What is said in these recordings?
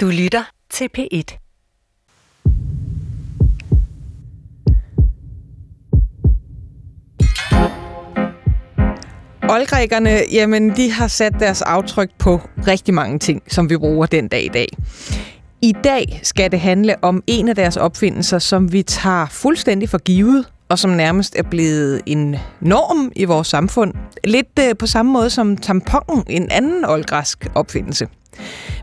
Du lytter til P1. Oldgrækerne, jamen, de har sat deres aftryk på rigtig mange ting, som vi bruger den dag i dag. I dag skal det handle om en af deres opfindelser, som vi tager fuldstændig for givet, og som nærmest er blevet en norm i vores samfund. Lidt øh, på samme måde som tamponen, en anden oldgræsk opfindelse.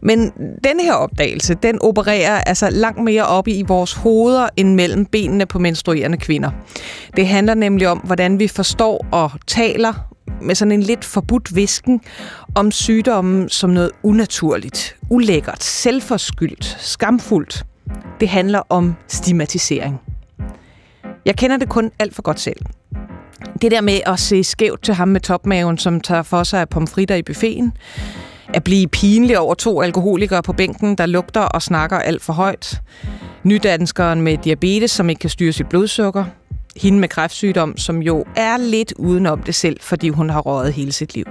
Men den her opdagelse, den opererer altså langt mere op i vores hoveder end mellem benene på menstruerende kvinder. Det handler nemlig om, hvordan vi forstår og taler med sådan en lidt forbudt visken om sygdommen som noget unaturligt, ulækkert, selvforskyldt, skamfuldt. Det handler om stigmatisering. Jeg kender det kun alt for godt selv. Det der med at se skævt til ham med topmaven, som tager for sig af pomfritter i buffeten, at blive pinlig over to alkoholikere på bænken, der lugter og snakker alt for højt, nydanskeren med diabetes, som ikke kan styre sit blodsukker, hende med kræftsygdom, som jo er lidt udenom det selv, fordi hun har røget hele sit liv.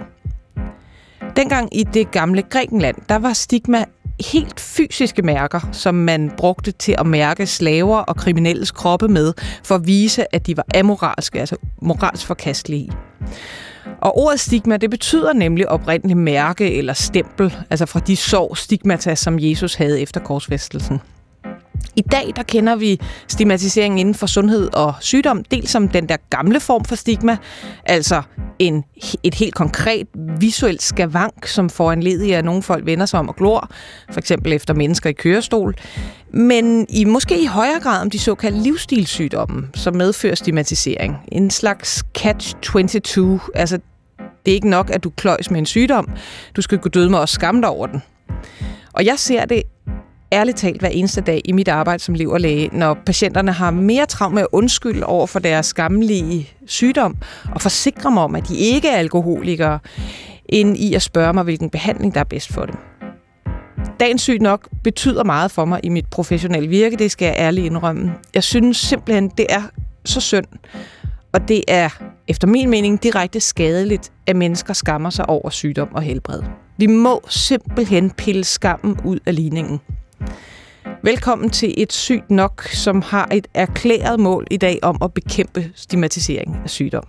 Dengang i det gamle Grækenland, der var stigma helt fysiske mærker, som man brugte til at mærke slaver og kriminelles kroppe med, for at vise, at de var amoralske, altså moralsk forkastelige. Og ordet stigma, det betyder nemlig oprindeligt mærke eller stempel, altså fra de sår stigmata, som Jesus havde efter korsfæstelsen. I dag der kender vi stigmatiseringen inden for sundhed og sygdom, dels som den der gamle form for stigma, altså en, et helt konkret visuelt skavank, som får en led i, at nogle folk vender sig om og glor, for eksempel efter mennesker i kørestol, men i måske i højere grad om de såkaldte livsstilssygdomme, som medfører stigmatisering. En slags catch-22, altså det er ikke nok, at du kløjs med en sygdom, du skal gå døde med og skamme dig over den. Og jeg ser det ærligt talt hver eneste dag i mit arbejde som leverlæge, når patienterne har mere travlt med at undskylde over for deres skammelige sygdom og forsikre mig om, at de ikke er alkoholikere, end i at spørge mig, hvilken behandling der er bedst for dem. Dagens syg nok betyder meget for mig i mit professionelle virke, det skal jeg ærligt indrømme. Jeg synes simpelthen, det er så synd, og det er efter min mening direkte skadeligt, at mennesker skammer sig over sygdom og helbred. Vi må simpelthen pille skammen ud af ligningen. Velkommen til et sygt nok, som har et erklæret mål i dag om at bekæmpe stigmatisering af sygdom.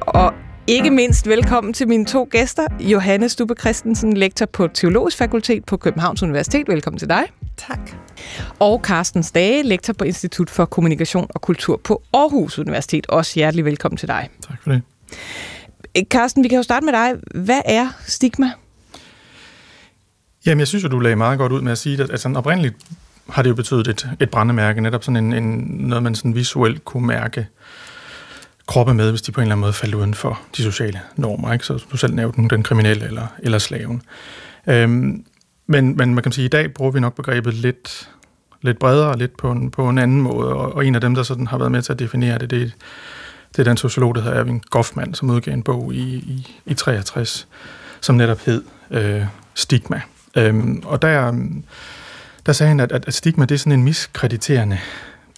Og ikke mindst velkommen til mine to gæster. Johanne Stube Christensen, lektor på Teologisk Fakultet på Københavns Universitet. Velkommen til dig. Tak. Og Carsten Stage, lektor på Institut for Kommunikation og Kultur på Aarhus Universitet. Også hjertelig velkommen til dig. Tak for det. Carsten, vi kan jo starte med dig. Hvad er stigma? Jamen, jeg synes jo, du lagde meget godt ud med at sige, at altså, oprindeligt har det jo betydet et, et brændemærke, netop sådan en, en, noget, man sådan visuelt kunne mærke kroppe med, hvis de på en eller anden måde faldt uden for de sociale normer. Ikke? Så du selv nævnte den, den kriminelle eller, eller slaven. Øhm, men, men man kan sige, at i dag bruger vi nok begrebet lidt, lidt bredere, lidt på en, på en anden måde, og, og en af dem, der sådan har været med til at definere det, det er det er den sociolog, der hedder Erwin Goffman, som udgav en bog i, i, i 63, som netop hed øh, Stigma. Øhm, og der, der sagde han, at, at stigma det er sådan en miskrediterende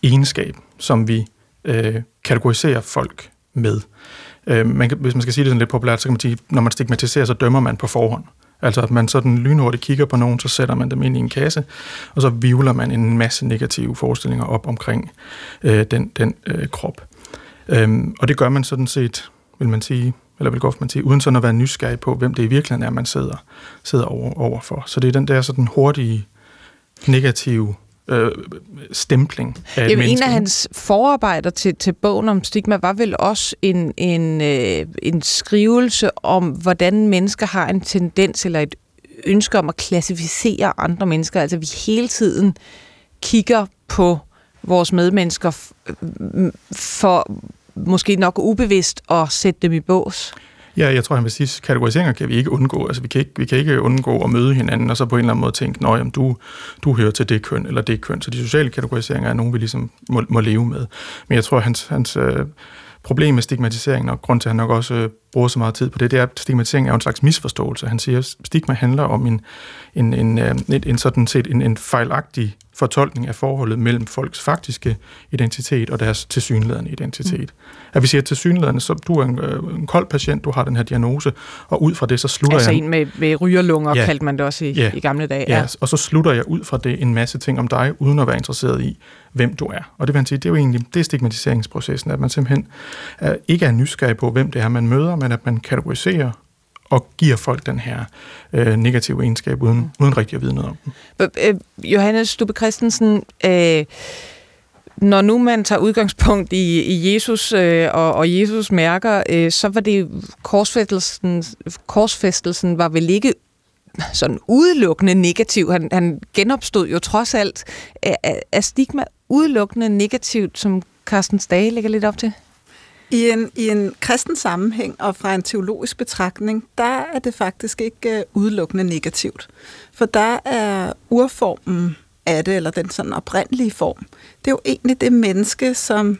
egenskab, som vi øh, kategorisere folk med. Øh, man kan, hvis man skal sige det sådan lidt populært, så kan man sige, når man stigmatiserer, så dømmer man på forhånd. Altså at man sådan lynhurtigt kigger på nogen, så sætter man dem ind i en kasse, og så vivler man en masse negative forestillinger op omkring øh, den, den øh, krop. Øhm, og det gør man sådan set, vil man sige, eller vil godt man sige, uden sådan at være nysgerrig på, hvem det i virkeligheden er, man sidder, sidder over, overfor. Så det er den der sådan hurtige, negative øh, stempling af Jamen, en af hans forarbejder til, til bogen om stigma var vel også en, en, øh, en skrivelse om, hvordan mennesker har en tendens eller et ønske om at klassificere andre mennesker. Altså vi hele tiden kigger på vores medmennesker for måske nok ubevidst at sætte dem i bås? Ja, jeg tror, han vil sige, kategoriseringer kan vi ikke undgå. Altså, vi kan ikke, vi kan ikke undgå at møde hinanden, og så på en eller anden måde tænke, at du, du hører til det køn, eller det køn. Så de sociale kategoriseringer er nogen, vi ligesom må, må leve med. Men jeg tror, hans, hans øh, problem med stigmatiseringen, og grund til, at han nok også øh, bruger så meget tid på det, det er, at stigmatisering er en slags misforståelse. Han siger, at stigma handler om en, en, en, en, en sådan set en, en fejlagtig fortolkning af forholdet mellem folks faktiske identitet og deres tilsyneladende identitet. Mm. At vi siger tilsyneladende, så du er en, øh, en kold patient, du har den her diagnose, og ud fra det, så slutter altså jeg... Altså en med, med rygerlunger, ja. kaldte man det også i, ja. i gamle dage. Ja. ja, og så slutter jeg ud fra det en masse ting om dig, uden at være interesseret i, hvem du er. Og det vil sige, det er jo egentlig det er stigmatiseringsprocessen, at man simpelthen uh, ikke er nysgerrig på, hvem det er, man møder, men at man kategoriserer og giver folk den her øh, negative egenskab, uden, mm. uden rigtig at vide noget om dem. Øh, Johannes Stubbe Christensen, øh, når nu man tager udgangspunkt i, i Jesus øh, og, og Jesus mærker, øh, så var det korsfæstelsen, korsfæstelsen var vel ikke sådan udelukkende negativ. Han, han genopstod jo trods alt. Er, er stigma udelukkende negativt, som Carsten Stage lægger lidt op til? I en, I en kristen sammenhæng og fra en teologisk betragtning, der er det faktisk ikke øh, udelukkende negativt. For der er urformen af det, eller den sådan oprindelige form, det er jo egentlig det menneske, som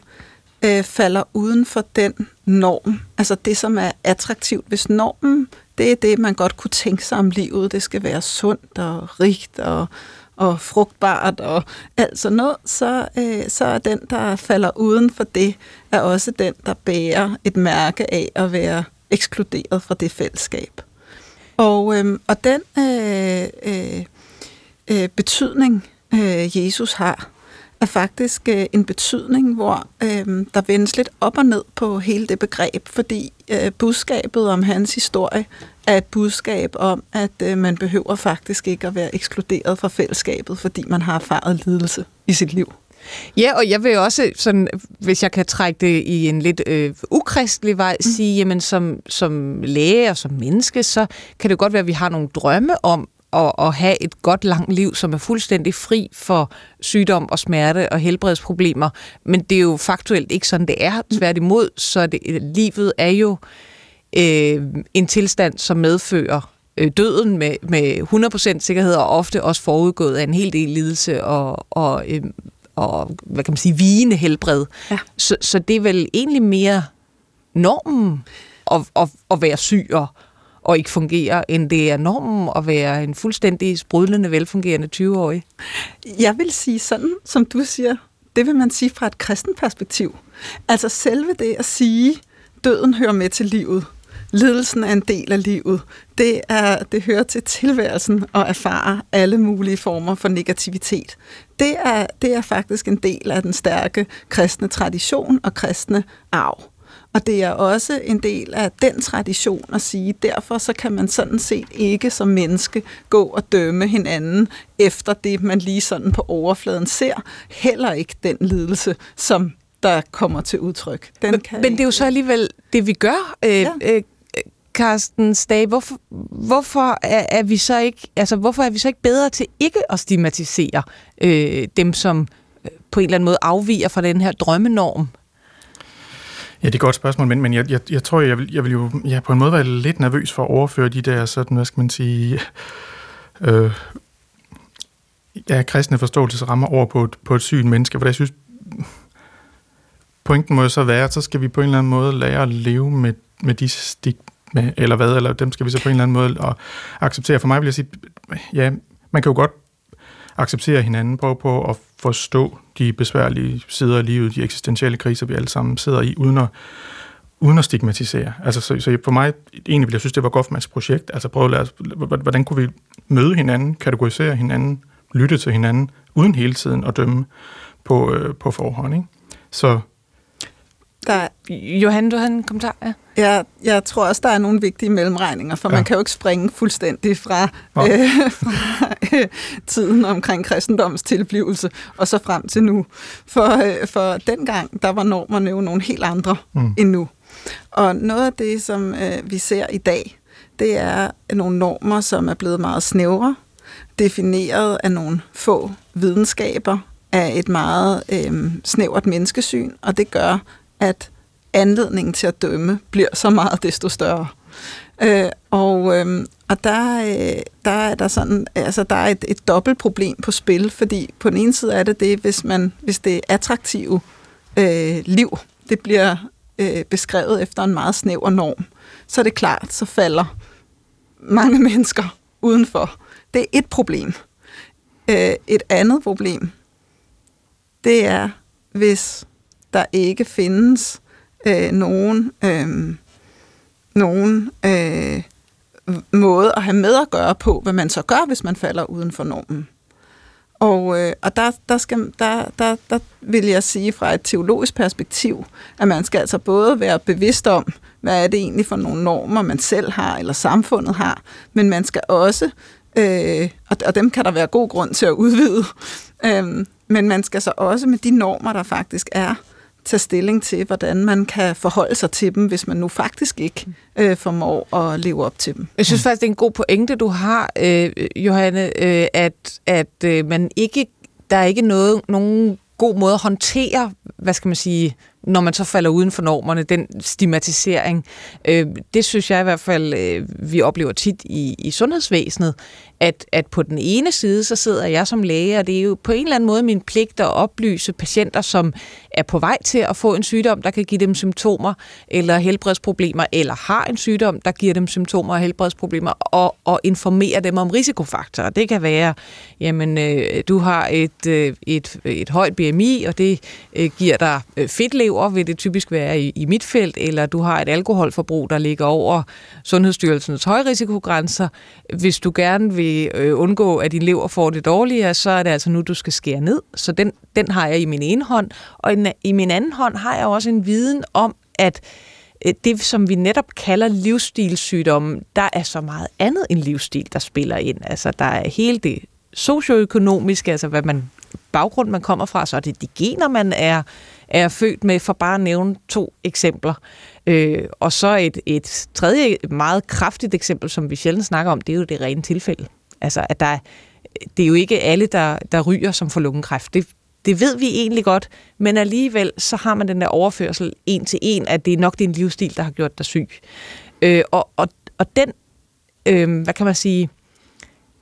øh, falder uden for den norm. Altså det, som er attraktivt. Hvis normen, det er det, man godt kunne tænke sig om livet. Det skal være sundt og rigt og og frugtbart og alt sådan noget, så, øh, så er den, der falder uden for det, er også den, der bærer et mærke af at være ekskluderet fra det fællesskab. Og, øh, og den øh, øh, øh, betydning, øh, Jesus har, er faktisk øh, en betydning, hvor øh, der vendes lidt op og ned på hele det begreb, fordi øh, budskabet om hans historie er et budskab om, at øh, man behøver faktisk ikke at være ekskluderet fra fællesskabet, fordi man har erfaret lidelse i sit liv. Ja, og jeg vil også, sådan, hvis jeg kan trække det i en lidt øh, ukristelig vej, mm. sige, jamen som, som læge og som menneske, så kan det godt være, at vi har nogle drømme om at, at have et godt langt liv, som er fuldstændig fri for sygdom og smerte og helbredsproblemer. Men det er jo faktuelt ikke sådan, det er. Tværtimod, så det, livet er jo øh, en tilstand, som medfører øh, døden med, med 100% sikkerhed, og ofte også forudgået af en hel del lidelse og, og, øh, og hvad kan man sige, vigende helbred. Ja. Så, så det er vel egentlig mere normen at, at, at være syg og, og ikke fungere, end det er normen at være en fuldstændig sprudlende, velfungerende 20-årig? Jeg vil sige sådan, som du siger, det vil man sige fra et kristen perspektiv. Altså selve det at sige, døden hører med til livet, Lidelsen er en del af livet. Det, er, det hører til tilværelsen at erfare alle mulige former for negativitet. Det er, det er faktisk en del af den stærke kristne tradition og kristne arv. Og det er også en del af den tradition at sige, derfor så kan man sådan set ikke som menneske gå og dømme hinanden efter det, man lige sådan på overfladen ser. Heller ikke den lidelse, som der kommer til udtryk. Den men, kan men det er jo så alligevel det, vi gør. Øh, ja. øh, Carsten Stage, hvorfor, hvorfor er, er vi så ikke, altså hvorfor er vi så ikke bedre til ikke at stigmatisere øh, dem, som øh, på en eller anden måde afviger fra den her drømmenorm? Ja, det er et godt spørgsmål, men, men jeg, jeg, jeg tror, jeg vil, jeg vil jo ja, på en måde være lidt nervøs for at overføre de der, sådan, hvad skal man sige, øh, ja, kristne forståelsesrammer over på et, på et syn menneske, for jeg synes, pointen må jo så være, at så skal vi på en eller anden måde lære at leve med, med de stig, med, eller hvad, eller dem skal vi så på en eller anden måde og acceptere. For mig vil jeg sige, ja, man kan jo godt acceptere hinanden, prøve på at forstå de besværlige sider af livet, de eksistentielle kriser, vi alle sammen sidder i, uden at, uden at stigmatisere. Altså, så, så for mig, egentlig vil jeg synes, det var Goffmans projekt, altså prøve at lære, hvordan kunne vi møde hinanden, kategorisere hinanden, lytte til hinanden, uden hele tiden at dømme på, øh, på forhånd. Ikke? Så der, Johan, du havde en kommentar? Ja. Ja, jeg tror også, der er nogle vigtige mellemregninger, for ja. man kan jo ikke springe fuldstændig fra, øh, fra øh, tiden omkring kristendoms tilblivelse og så frem til nu. For, øh, for dengang, der var normerne jo nogle helt andre mm. end nu. Og noget af det, som øh, vi ser i dag, det er nogle normer, som er blevet meget snævre, defineret af nogle få videnskaber, af et meget øh, snævert menneskesyn, og det gør, at anledningen til at dømme bliver så meget desto større. Øh, og, øh, og der, øh, der er der sådan, altså der er et, et dobbelt problem på spil, fordi på den ene side er det det, hvis man, hvis det attraktive øh, liv, det bliver øh, beskrevet efter en meget snæver norm, så er det klart, så falder mange mennesker udenfor. Det er et problem. Øh, et andet problem, det er, hvis der ikke findes øh, nogen, øh, nogen øh, måde at have med at gøre på, hvad man så gør, hvis man falder uden for normen. Og, øh, og der, der, skal, der, der, der vil jeg sige fra et teologisk perspektiv, at man skal altså både være bevidst om, hvad er det egentlig for nogle normer, man selv har, eller samfundet har, men man skal også, øh, og, og dem kan der være god grund til at udvide, øh, men man skal så også med de normer, der faktisk er, tage stilling til, hvordan man kan forholde sig til dem, hvis man nu faktisk ikke øh, formår at leve op til dem. Jeg synes faktisk, det er en god pointe, du har, øh, Johanne, øh, at, at øh, man ikke, der er ikke noget, nogen god måde at håndtere, hvad skal man sige, når man så falder uden for normerne, den stigmatisering. Øh, det synes jeg i hvert fald, øh, vi oplever tit i, i sundhedsvæsenet, at, at på den ene side, så sidder jeg som læge, og det er jo på en eller anden måde min pligt at oplyse patienter, som er på vej til at få en sygdom, der kan give dem symptomer eller helbredsproblemer, eller har en sygdom, der giver dem symptomer og helbredsproblemer, og, og informere dem om risikofaktorer. Det kan være, jamen, øh, du har et, øh, et, et højt BMI, og det øh, giver dig øh, fedtlever, vil det typisk være i, i mit felt, eller du har et alkoholforbrug, der ligger over Sundhedsstyrelsens højrisikogrænser. Hvis du gerne vil vil øh, undgå, at din lever får det dårligere, så er det altså nu, du skal skære ned. Så den, den har jeg i min ene hånd. Og i, i min anden hånd har jeg også en viden om, at øh, det, som vi netop kalder livsstilssygdomme, der er så meget andet end livsstil, der spiller ind. Altså, der er hele det socioøkonomiske, altså hvad man baggrund man kommer fra, så er det de gener, man er, er født med, for bare at nævne to eksempler. Øh, og så et, et tredje meget kraftigt eksempel, som vi sjældent snakker om, det er jo det rene tilfælde. Altså, at der, det er jo ikke alle, der, der ryger, som får lungekræft. Det, det ved vi egentlig godt, men alligevel så har man den der overførsel en til en, at det er nok din livsstil, der har gjort dig syg. Øh, og, og, og den, øh, hvad kan man sige,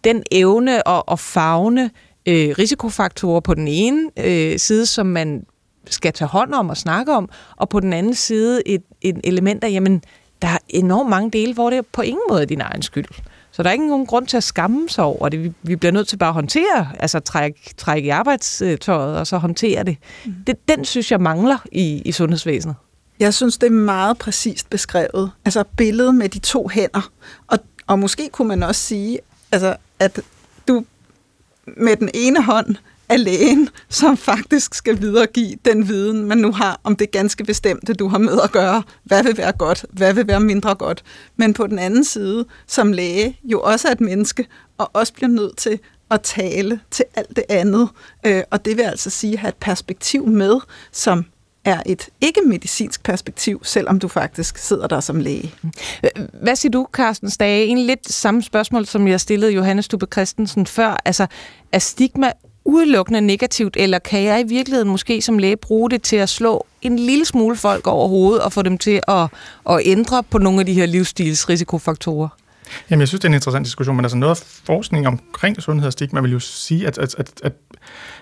den evne og, og fagne øh, risikofaktorer på den ene øh, side, som man skal tage hånd om og snakke om, og på den anden side et, et element af, jamen, der er enormt mange dele, hvor det på ingen måde er din egen skyld. Så der er ikke nogen grund til at skamme sig over det. Vi bliver nødt til bare at håndtere, altså trække, trække i arbejdstøjet og så håndtere det. Mm. det. Den synes jeg mangler i, i sundhedsvæsenet. Jeg synes, det er meget præcist beskrevet. Altså billedet med de to hænder. Og, og måske kunne man også sige, altså, at du med den ene hånd af lægen, som faktisk skal videregive den viden, man nu har om det ganske bestemte, du har med at gøre. Hvad vil være godt? Hvad vil være mindre godt? Men på den anden side, som læge, jo også er et menneske, og også bliver nødt til at tale til alt det andet. Øh, og det vil altså sige at have et perspektiv med, som er et ikke-medicinsk perspektiv, selvom du faktisk sidder der som læge. Hvad siger du, Carsten Stage? En lidt samme spørgsmål, som jeg stillede Johannes Stubbe Christensen før. Altså, er stigma udelukkende negativt, eller kan jeg i virkeligheden måske som læge bruge det til at slå en lille smule folk over hovedet og få dem til at, at ændre på nogle af de her livsstilsrisikofaktorer? Jamen, jeg synes, det er en interessant diskussion, men altså noget af forskning omkring sundhed og stigma vil jo sige, at, at, at, at,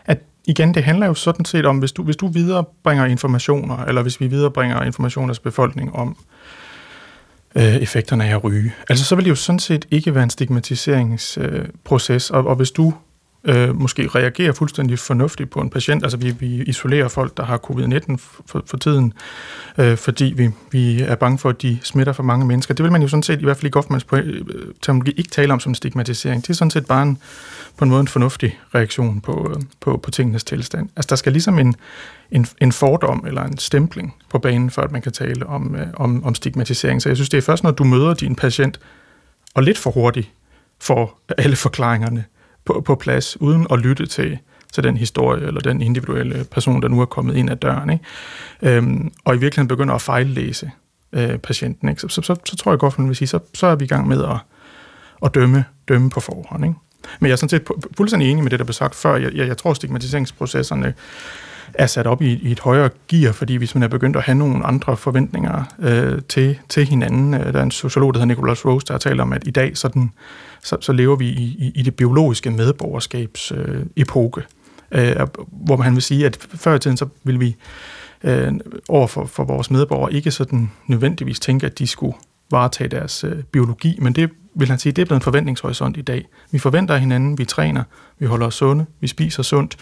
at igen, det handler jo sådan set om, hvis du, hvis du viderebringer informationer, eller hvis vi viderebringer informationer til befolkningen om øh, effekterne af at ryge, altså så vil det jo sådan set ikke være en stigmatiseringsproces, øh, og, og hvis du øh, måske reagerer fuldstændig fornuftigt på en patient. Altså vi, vi isolerer folk, der har covid-19 for, for tiden, øh, fordi vi, vi er bange for, at de smitter for mange mennesker. Det vil man jo sådan set, i hvert fald i Goffmans øh, terminologi, ikke tale om som en stigmatisering. Det er sådan set bare en, på en måde en fornuftig reaktion på, øh, på, på tingenes tilstand. Altså der skal ligesom en, en, en fordom eller en stempling på banen, for at man kan tale om, øh, om, om stigmatisering. Så jeg synes, det er først, når du møder din patient, og lidt for hurtigt får alle forklaringerne på, på plads, uden at lytte til, til den historie eller den individuelle person, der nu er kommet ind ad døren. Ikke? Øhm, og i virkeligheden begynder at fejllæse øh, patienten. Ikke? Så, så, så, så tror jeg godt, at man vil sige, så, så er vi i gang med at, at dømme, dømme på forhånd. Ikke? Men jeg er sådan set fuldstændig enig med det, der blev sagt før. Jeg, jeg, jeg tror, stigmatiseringsprocesserne er sat op i, i et højere gear, fordi hvis man er begyndt at have nogle andre forventninger øh, til, til hinanden, øh, der er en sociolog, der hedder Nicholas Rose, der har talt om, at i dag så, den, så, så lever vi i, i, i det biologiske medborgerskabs øh, epoke, øh, hvor man vil sige, at før i tiden så ville vi øh, over for, for vores medborgere ikke sådan nødvendigvis tænke, at de skulle varetage deres øh, biologi, men det vil han sige, det er blevet en forventningshorisont i dag. Vi forventer hinanden, vi træner, vi holder os sunde, vi spiser sundt,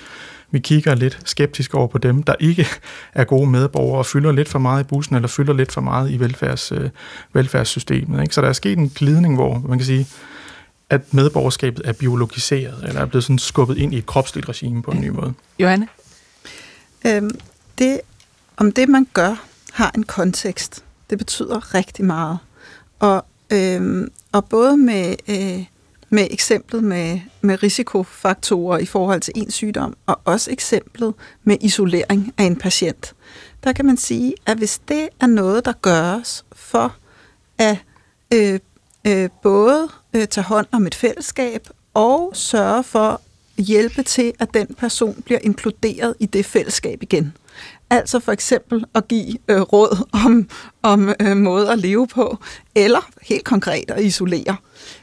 vi kigger lidt skeptisk over på dem, der ikke er gode medborgere og fylder lidt for meget i bussen eller fylder lidt for meget i velfærds, øh, velfærdssystemet. Ikke? Så der er sket en glidning, hvor man kan sige, at medborgerskabet er biologiseret, eller er blevet sådan skubbet ind i et kropsligt regime på en ny måde. Johanne? Øhm, det, om det, man gør, har en kontekst. Det betyder rigtig meget. Og, øhm, og både med, øh, med eksemplet med, med risikofaktorer i forhold til en sygdom, og også eksemplet med isolering af en patient, der kan man sige, at hvis det er noget, der gøres for at øh, øh, både øh, tage hånd om et fællesskab og sørge for at hjælpe til, at den person bliver inkluderet i det fællesskab igen. Altså for eksempel at give øh, råd om, om øh, måde at leve på, eller helt konkret at isolere.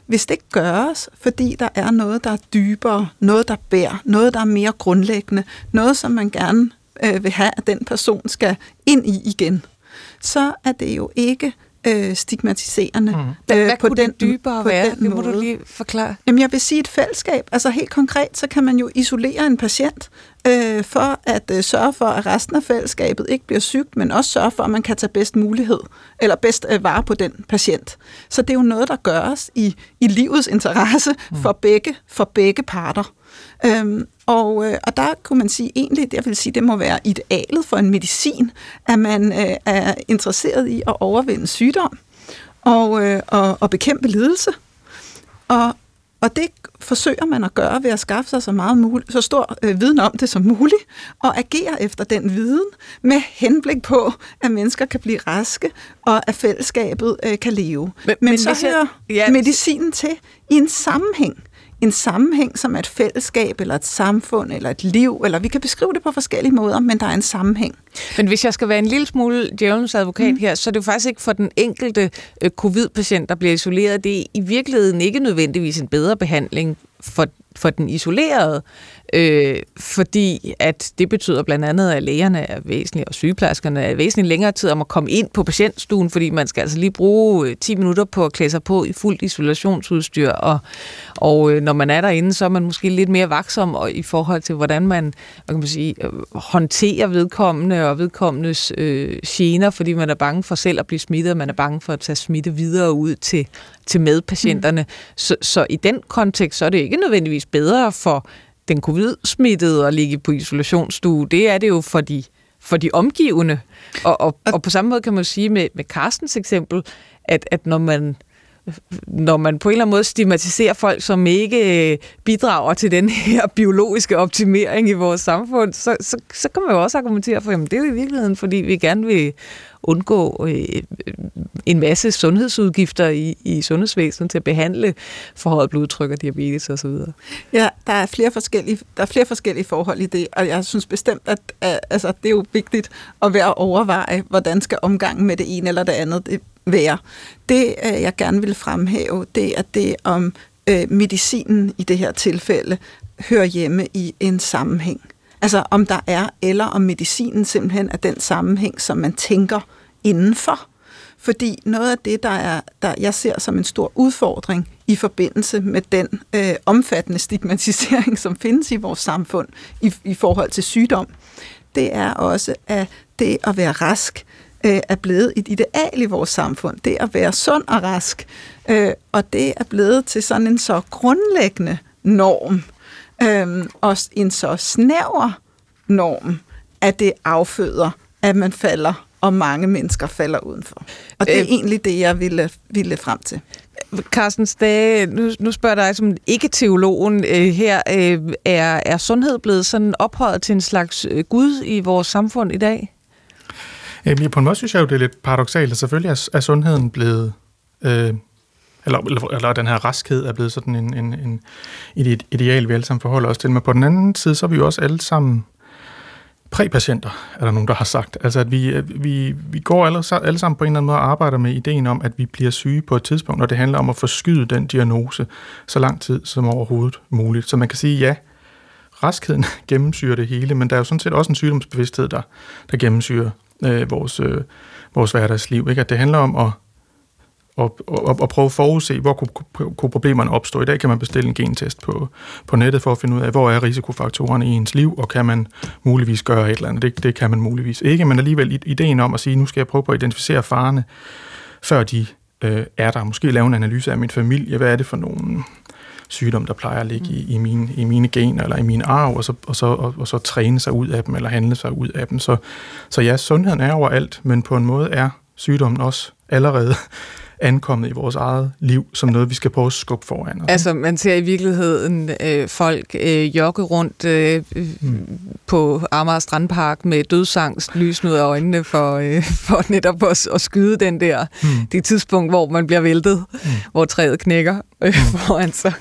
Hvis det gøres, fordi der er noget, der er dybere, noget, der bærer, noget, der er mere grundlæggende, noget, som man gerne øh, vil have, at den person skal ind i igen, så er det jo ikke øh, stigmatiserende. Mm. Øh, Hvad på kunne den, det dybere på være? Den det må måde. du lige forklare. Jamen, jeg vil sige et fællesskab. Altså helt konkret, så kan man jo isolere en patient øh, for at øh, sørge for, at resten af fællesskabet ikke bliver sygt, men også sørge for, at man kan tage bedst mulighed, eller bedst øh, vare på den patient. Så det er jo noget, der gøres i, i livets interesse mm. for, begge, for begge parter. Øhm, og, øh, og der kunne man sige egentlig, jeg vil sige, det må være idealet for en medicin, at man øh, er interesseret i at overvinde sygdom og, øh, og, og bekæmpe lidelse. Og, og det forsøger man at gøre ved at skaffe sig så, meget mul- så stor øh, viden om det som muligt, og agere efter den viden med henblik på, at mennesker kan blive raske, og at fællesskabet øh, kan leve. Men, men, men så jeg- hører ja, medicinen til i en sammenhæng. En sammenhæng, som er et fællesskab, eller et samfund, eller et liv, eller vi kan beskrive det på forskellige måder, men der er en sammenhæng. Men hvis jeg skal være en lille smule djævelens advokat mm. her, så er det jo faktisk ikke for den enkelte øh, covid-patient, der bliver isoleret. Det er i virkeligheden ikke nødvendigvis en bedre behandling for, for den isolerede, øh, fordi at det betyder blandt andet, at lægerne er væsentlige, og sygeplejerskerne er væsentligt længere tid om at komme ind på patientstuen, fordi man skal altså lige bruge øh, 10 minutter på at klæde sig på i fuldt isolationsudstyr, og, og øh, når man er derinde, så er man måske lidt mere vaksom og, i forhold til, hvordan man, hvad kan man sige, øh, håndterer vedkommende og vedkommendes øh, gener, fordi man er bange for selv at blive smittet, og man er bange for at tage smitte videre ud til, til medpatienterne. Mm. Så, så i den kontekst, så er det ikke nødvendigvis bedre for den covid-smittede at ligge på isolationsstue. Det er det jo for de, for de omgivende. Og, og, og på samme måde kan man jo sige med, med Carstens eksempel, at, at når man når man på en eller anden måde stigmatiserer folk, som ikke øh, bidrager til den her biologiske optimering i vores samfund, så, så, så kan man jo også argumentere for, at det er jo i virkeligheden, fordi vi gerne vil undgå øh, en masse sundhedsudgifter i, i sundhedsvæsenet til at behandle forhøjet blodtryk og diabetes osv. Ja, der er flere forskellige, der er flere forskellige forhold i det, og jeg synes bestemt, at, at altså, det er jo vigtigt at være overveje, hvordan skal omgangen med det ene eller det andet det være. Det, øh, jeg gerne vil fremhæve, det er det om øh, medicinen i det her tilfælde hører hjemme i en sammenhæng. Altså om der er, eller om medicinen simpelthen er den sammenhæng, som man tænker indenfor. Fordi noget af det, der, er, der jeg ser som en stor udfordring i forbindelse med den øh, omfattende stigmatisering, som findes i vores samfund i, i forhold til sygdom, det er også, at det at være rask øh, er blevet et ideal i vores samfund. Det at være sund og rask. Øh, og det er blevet til sådan en så grundlæggende norm, øh, og en så snæver norm, at det afføder, at man falder, og mange mennesker falder udenfor. Og det er Øh. egentlig det, jeg ville, ville frem til. Carsten Stage, nu, nu spørger jeg dig som ikke-teologen øh, her. Øh, er, er sundhed blevet sådan ophøjet til en slags øh, gud i vores samfund i dag? Jamen, på en måde synes jeg jo, det er lidt paradoxalt, at selvfølgelig er, er sundheden blevet, øh, eller, eller, eller den her raskhed er blevet sådan en, en, en, et ideal, vi alle sammen forholder os til. Men på den anden side, så er vi jo også alle sammen præpatienter, er der nogen, der har sagt. Altså, at vi, vi, vi går alle, alle sammen på en eller anden måde og arbejder med ideen om, at vi bliver syge på et tidspunkt, når det handler om at forskyde den diagnose så lang tid som overhovedet muligt. Så man kan sige, ja, raskheden gennemsyrer det hele, men der er jo sådan set også en sygdomsbevidsthed, der, der gennemsyrer øh, vores, øh, vores hverdagsliv. Ikke? At det handler om at, at, at, at prøve at forudse, hvor kunne, kunne problemerne opstå. I dag kan man bestille en gentest på, på nettet for at finde ud af, hvor er risikofaktorerne i ens liv, og kan man muligvis gøre et eller andet. Det, det kan man muligvis ikke, men alligevel ideen om at sige, nu skal jeg prøve på at identificere farerne, før de øh, er der. Måske lave en analyse af min familie. Hvad er det for nogle sygdom, der plejer at ligge i, i, mine, i mine gener eller i mine arv, og så, og, så, og, og så træne sig ud af dem, eller handle sig ud af dem. Så, så ja, sundheden er overalt, men på en måde er sygdommen også allerede ankommet i vores eget liv som noget, vi skal prøve at skubbe foran os. Altså, man ser i virkeligheden øh, folk øh, jogge rundt øh, mm. på Amager Strandpark med dødsangst lysende ud af øjnene for, øh, for netop at, at skyde den der, mm. det tidspunkt, hvor man bliver væltet, mm. hvor træet knækker øh, mm. foran sig.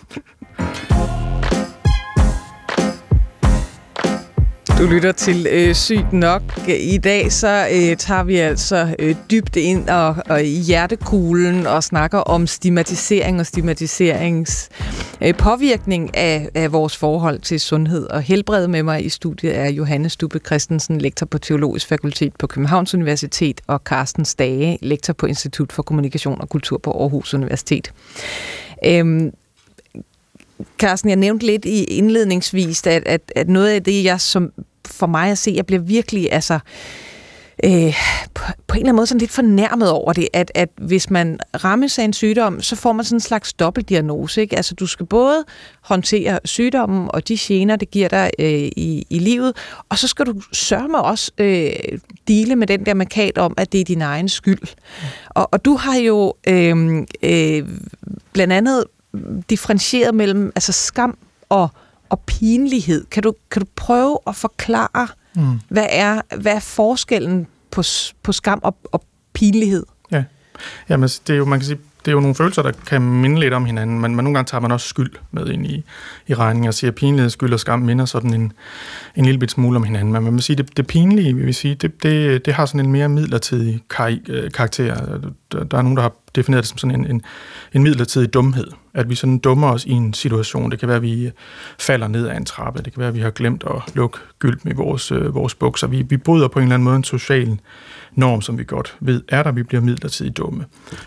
Du lytter til øh, Sygt Nok. I dag så øh, tager vi altså øh, dybt ind og, og i hjertekuglen og snakker om stigmatisering og stigmatiserings øh, påvirkning af, af vores forhold til sundhed og helbred. Med mig i studiet er Johannes Stubbe Christensen, lektor på Teologisk Fakultet på Københavns Universitet, og Carsten Stage, lektor på Institut for Kommunikation og Kultur på Aarhus Universitet. Øhm, Carsten, jeg nævnte lidt i indledningsvis, at, at, at noget af det, jeg som for mig at se, jeg bliver virkelig, altså, øh, på, på en eller anden måde sådan lidt fornærmet over det, at, at hvis man rammes af en sygdom, så får man sådan en slags dobbeltdiagnose. Ikke? Altså du skal både håndtere sygdommen og de gener, det giver dig øh, i, i livet, og så skal du sørge mig også øh, dele med den der markat om, at det er din egen skyld. Og, og du har jo øh, øh, blandt andet differentieret mellem altså skam og og pinlighed. Kan du, kan du prøve at forklare, mm. hvad, er, hvad er forskellen på, på skam og, og pinlighed? Ja, Jamen, det er jo, man kan sige, det er jo nogle følelser, der kan minde lidt om hinanden, men, men nogle gange tager man også skyld med ind i, i regningen og siger, at pinlighed, skyld og skam minder sådan en, en lille bit smule om hinanden. Men man vil sige, det, det pinlige, vil sige, det, det, det har sådan en mere midlertidig kar- øh, karakter. Der, der er nogen, der har defineret det som sådan en, en, en midlertidig dumhed. At vi sådan dummer os i en situation. Det kan være, at vi øh, falder ned ad en trappe. Det kan være, at vi har glemt at lukke gylden i vores, øh, vores bukser. Vi, vi bryder på en eller anden måde en social norm, som vi godt ved er der, vi bliver midlertidigt dumme.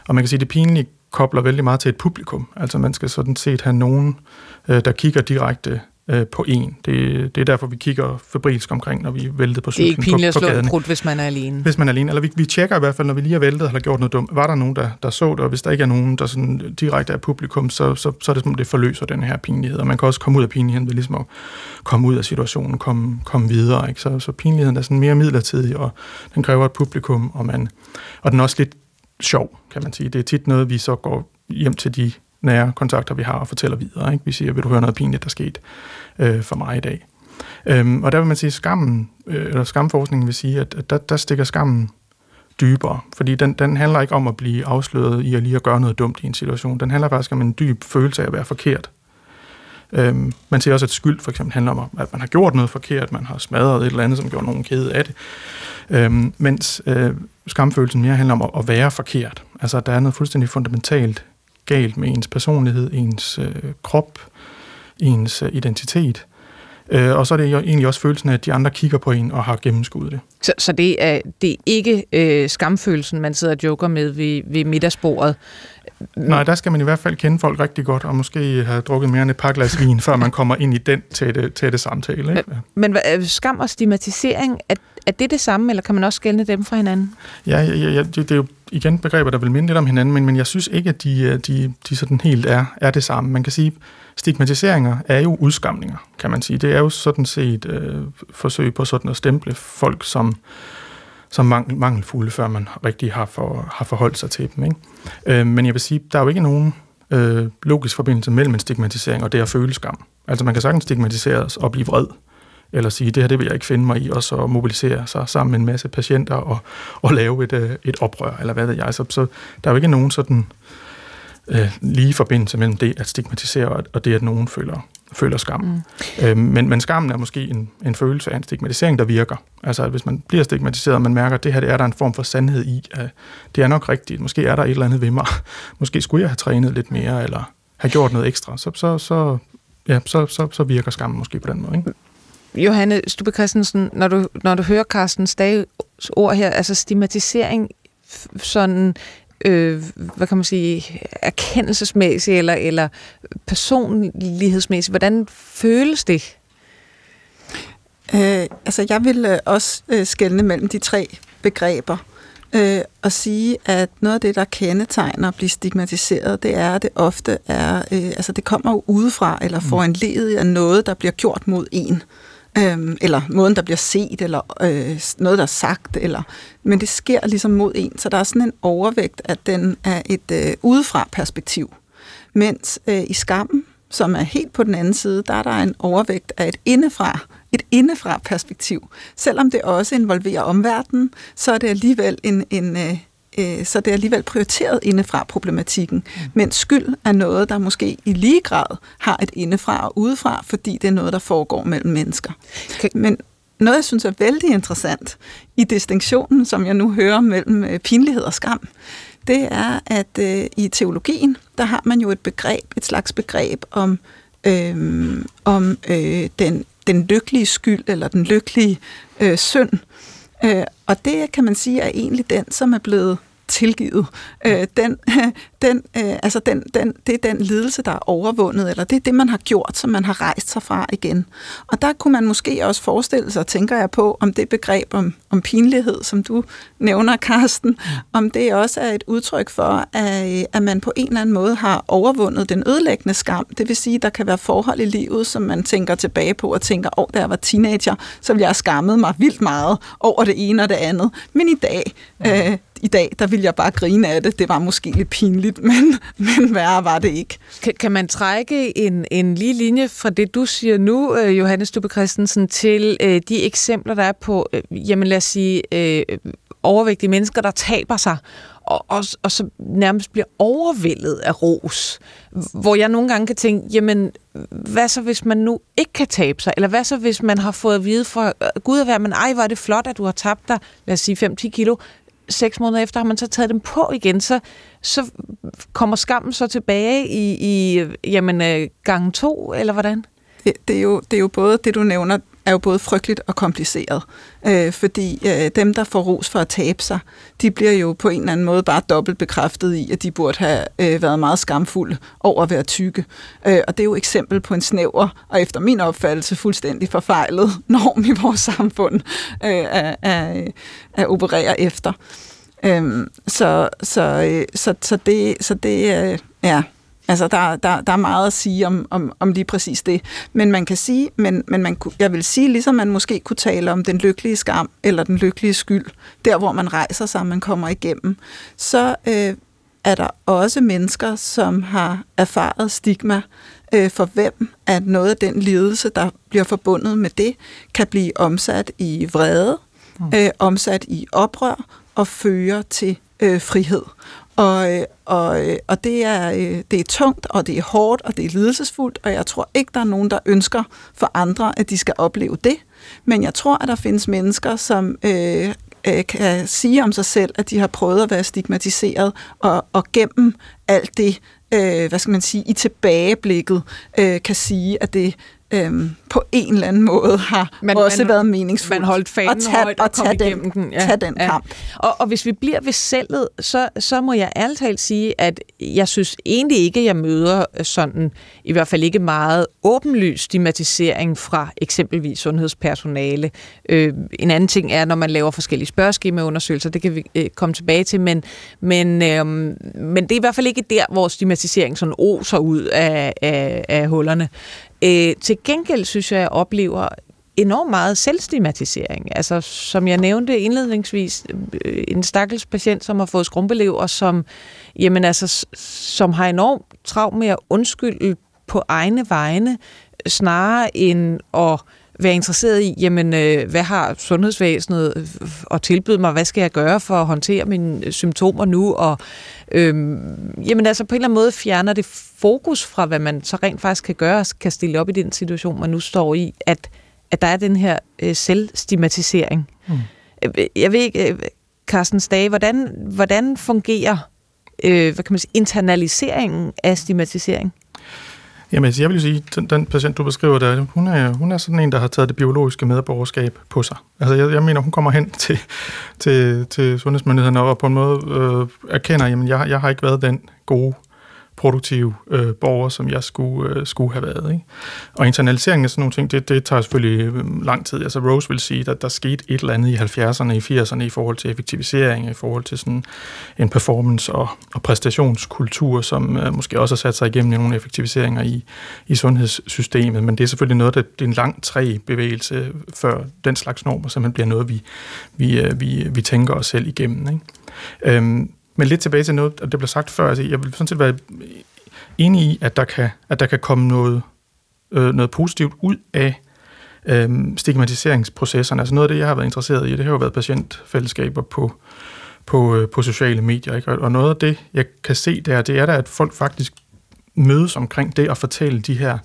Og man kan sige, at det pinlige kobler vældig meget til et publikum. Altså man skal sådan set have nogen, øh, der kigger direkte øh, på en. Det, det er derfor, vi kigger febrilsk omkring, når vi er væltet på cyklen Det er ikke pinligt at slå et hvis man er alene. Hvis man er alene. Eller vi, vi tjekker i hvert fald, når vi lige er væltet eller gjort noget dumt. Var der nogen, der, der så det? Og hvis der ikke er nogen, der sådan direkte er publikum, så, så, så er det som, det forløser den her pinlighed. Og man kan også komme ud af pinligheden ved ligesom at komme ud af situationen, komme, komme videre. Ikke? Så, så pinligheden er sådan mere midlertidig, og den kræver et publikum, og, man, og den er også lidt sjov, kan man sige. Det er tit noget, vi så går hjem til de nære kontakter, vi har, og fortæller videre. Ikke? Vi siger, vil du høre noget pinligt, der skete øh, for mig i dag? Øhm, og der vil man sige, skammen, øh, eller skamforskningen vil sige, at, at der, der stikker skammen dybere, fordi den, den handler ikke om at blive afsløret i at lige at gøre noget dumt i en situation. Den handler faktisk om en dyb følelse af at være forkert. Øhm, man siger også, at skyld for eksempel handler om, at man har gjort noget forkert, man har smadret et eller andet, som gjorde nogen kede af det. Øhm, mens øh, skamfølelsen mere handler om at, at være forkert. Altså, at der er noget fuldstændig fundamentalt galt med ens personlighed, ens øh, krop, ens øh, identitet. Øh, og så er det jo egentlig også følelsen af, at de andre kigger på en og har gennemskuddet det. Så, så det, er, det er ikke øh, skamfølelsen, man sidder og joker med ved, ved middagsbordet? Nej, der skal man i hvert fald kende folk rigtig godt, og måske have drukket mere end et par glas vin, før man kommer ind i den tætte, tætte samtale. Ikke? Men, men øh, skam og stigmatisering, er, er det det samme, eller kan man også skælne dem fra hinanden? Ja, ja, ja det, det er jo igen begreber, der vil minde lidt om hinanden, men, men jeg synes ikke, at de, øh, de, de sådan helt er, er det samme. Man kan sige, stigmatiseringer er jo udskamninger, kan man sige. Det er jo sådan set øh, forsøg på sådan at stemple folk som, som mangel, mangelfulde, før man rigtig har, for, har forholdt sig til dem. Ikke? Øh, men jeg vil sige, der er jo ikke nogen øh, logisk forbindelse mellem en stigmatisering og det at føle skam. Altså man kan sagtens stigmatiseres og blive vred, eller sige, det her det vil jeg ikke finde mig i, og så mobilisere sig sammen med en masse patienter og, og lave et, øh, et oprør, eller hvad ved jeg. Så, så der er jo ikke nogen sådan øh, lige forbindelse mellem det at stigmatisere og det, at nogen føler, føler skam. Mm. Øh, men, men skammen er måske en, en følelse af en stigmatisering, der virker. Altså, at hvis man bliver stigmatiseret, og man mærker, at det her det er der en form for sandhed i, at det er nok rigtigt, måske er der et eller andet ved mig, måske skulle jeg have trænet lidt mere, eller have gjort noget ekstra, så, så, så, ja, så, så, så virker skammen måske på den måde. Ikke? Johanne Stubbe Christensen, når du, når du hører Carsten Stages ord her, altså stigmatisering sådan øh, hvad kan man sige, erkendelsesmæssigt eller, eller personlighedsmæssigt? Hvordan føles det? Øh, altså, jeg vil øh, også øh, skelne mellem de tre begreber øh, og sige, at noget af det, der kendetegner at blive stigmatiseret, det er, at det ofte er, øh, altså det kommer jo udefra, eller mm. får en led af noget, der bliver gjort mod en. Øhm, eller måden, der bliver set, eller øh, noget, der er sagt, eller, men det sker ligesom mod en, så der er sådan en overvægt, at den er et øh, udefra perspektiv. Mens øh, i skammen, som er helt på den anden side, der er der en overvægt af et indefra et indefra perspektiv. Selvom det også involverer omverdenen, så er det alligevel en, en øh, øh, så det er alligevel prioriteret indefra problematikken. Mm. Men skyld er noget, der måske i lige grad har et indefra og udefra, fordi det er noget, der foregår mellem mennesker. Okay. Men noget, jeg synes er vældig interessant i distinktionen, som jeg nu hører mellem øh, pinlighed og skam, det er, at øh, i teologien, der har man jo et begreb, et slags begreb om, øh, om øh, den den lykkelige skyld eller den lykkelige øh, synd. Øh, Øh, og det kan man sige er egentlig den, som er blevet tilgivet. Øh, den, den, øh, altså den, den, det er den lidelse, der er overvundet, eller det er det, man har gjort, som man har rejst sig fra igen. Og der kunne man måske også forestille sig, tænker jeg på, om det begreb om, om pinlighed, som du nævner, Karsten, om det også er et udtryk for, at, at man på en eller anden måde har overvundet den ødelæggende skam. Det vil sige, at der kan være forhold i livet, som man tænker tilbage på og tænker, åh, oh, da jeg var teenager, så ville jeg have skammet mig vildt meget over det ene og det andet. Men i dag, øh, i dag, der ville jeg bare grine af det. Det var måske lidt pinligt, men, men værre var det ikke. Kan, kan man trække en, en lige linje fra det, du siger nu, øh, Johannes Stubbe Christensen, til øh, de eksempler, der er på, øh, jamen lad os sige, øh, overvægtige mennesker, der taber sig, og, og, og så nærmest bliver overvældet af ros. Hvor jeg nogle gange kan tænke, jamen, hvad så hvis man nu ikke kan tabe sig? Eller hvad så hvis man har fået at vide fra øh, Gud at være, men ej, var det flot, at du har tabt dig, lad os sige 5-10 kilo seks måneder efter har man så taget dem på igen, så, så kommer skammen så tilbage i, i jamen, øh, gang to, eller hvordan? Det, det, er jo, det er jo både det, du nævner, er jo både frygteligt og kompliceret. Øh, fordi øh, dem, der får ros for at tabe sig, de bliver jo på en eller anden måde bare dobbelt bekræftet i, at de burde have øh, været meget skamfulde over at være tykke. Øh, og det er jo eksempel på en snæver, og efter min opfattelse fuldstændig forfejlet norm i vores samfund øh, at, at, at operere efter. Øh, så, så, øh, så, så det, så det øh, ja, Altså, der, der, der er meget at sige om, om, om lige præcis det. Men man kan sige, men, men man, jeg vil sige, ligesom man måske kunne tale om den lykkelige skam, eller den lykkelige skyld, der hvor man rejser sig, man kommer igennem, så øh, er der også mennesker, som har erfaret stigma, øh, for hvem at noget af den lidelse, der bliver forbundet med det, kan blive omsat i vrede, mm. øh, omsat i oprør og føre til øh, frihed. Og, øh, og, øh, og det, er, øh, det er tungt, og det er hårdt, og det er lidelsesfuldt, og jeg tror ikke, der er nogen, der ønsker for andre, at de skal opleve det. Men jeg tror, at der findes mennesker, som øh, kan sige om sig selv, at de har prøvet at være stigmatiseret, og, og gennem alt det, øh, hvad skal man sige, i tilbageblikket, øh, kan sige, at det Øh, på en eller anden måde har man, også man, været meningsfuldt. Man holdt fanen at tage, højt og, og tage den, den, ja, tage den ja. kamp. Og, og hvis vi bliver ved selvet, så, så må jeg ærligt talt sige, at jeg synes egentlig ikke, jeg møder sådan, i hvert fald ikke meget åbenlys stigmatisering fra eksempelvis sundhedspersonale. Øh, en anden ting er, når man laver forskellige spørgeskemaundersøgelser, det kan vi øh, komme tilbage til, men, men, øh, men det er i hvert fald ikke der, hvor stigmatisering sådan oser ud af, af, af hullerne. Øh, til gengæld synes jeg, jeg oplever enormt meget selvstigmatisering. Altså, som jeg nævnte indledningsvis, øh, en stakkels patient, som har fået skrumpelev, og som, jamen altså, som har enormt travlt med at undskylde på egne vegne, snarere end at være interesseret i, jamen, øh, hvad har sundhedsvæsenet øh, at tilbyde mig? Hvad skal jeg gøre for at håndtere mine symptomer nu? Og øh, jamen, altså på en eller anden måde fjerner det fokus fra, hvad man så rent faktisk kan gøre, og kan stille op i den situation, man nu står i, at, at der er den her øh, selvstigmatisering. Mm. Jeg ved ikke, øh, Carsten Stage, hvordan, hvordan fungerer øh, hvad kan man sige, internaliseringen af stigmatisering? Jamen, jeg vil sige, den, den patient, du beskriver der, hun er, hun er sådan en, der har taget det biologiske medborgerskab på sig. Altså, jeg, jeg mener, hun kommer hen til, til, til sundhedsmyndighederne og på en måde øh, erkender, jamen, jeg, jeg har ikke været den gode produktive øh, borger, som jeg skulle, øh, skulle have været. Ikke? Og internaliseringen af sådan nogle ting, det, det tager selvfølgelig øh, lang tid. Altså Rose vil sige, at der skete et eller andet i 70'erne, i 80'erne i forhold til effektivisering, i forhold til sådan en performance- og, og præstationskultur, som øh, måske også har sat sig igennem i nogle effektiviseringer i, i sundhedssystemet. Men det er selvfølgelig noget, der det er en lang træ bevægelse, før den slags normer simpelthen bliver noget, vi, vi, øh, vi, vi tænker os selv igennem. Ikke? Øhm, men lidt tilbage til noget, der blev sagt før. Altså, jeg vil sådan set være enig i, at der kan, at der kan komme noget, øh, noget positivt ud af øh, stigmatiseringsprocesserne. Altså noget af det, jeg har været interesseret i, det har jo været patientfællesskaber på, på, øh, på sociale medier. Ikke? Og noget af det, jeg kan se der, det er der, at folk faktisk mødes omkring det og fortælle de her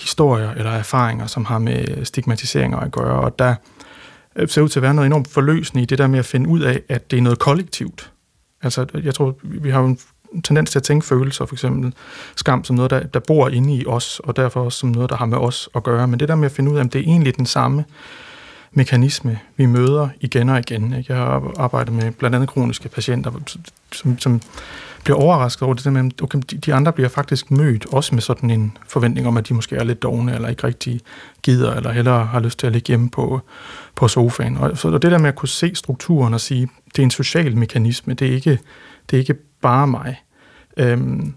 historier eller erfaringer, som har med stigmatiseringer at gøre. Og der øh, ser ud til at være noget enormt forløsende i det der med at finde ud af, at det er noget kollektivt. Altså, jeg tror, vi har en tendens til at tænke følelser, for eksempel skam, som noget, der, der bor inde i os, og derfor også som noget, der har med os at gøre. Men det der med at finde ud af, om det er egentlig den samme mekanisme, vi møder igen og igen. Ikke? Jeg har arbejdet med blandt andet kroniske patienter, som, som bliver overrasket over det der med, okay, de andre bliver faktisk mødt også med sådan en forventning om, at de måske er lidt dogne, eller ikke rigtig gider, eller heller har lyst til at ligge hjemme på, på sofaen. Og, så, og det der med at kunne se strukturen og sige, det er en social mekanisme, det er ikke, det er ikke bare mig, øhm,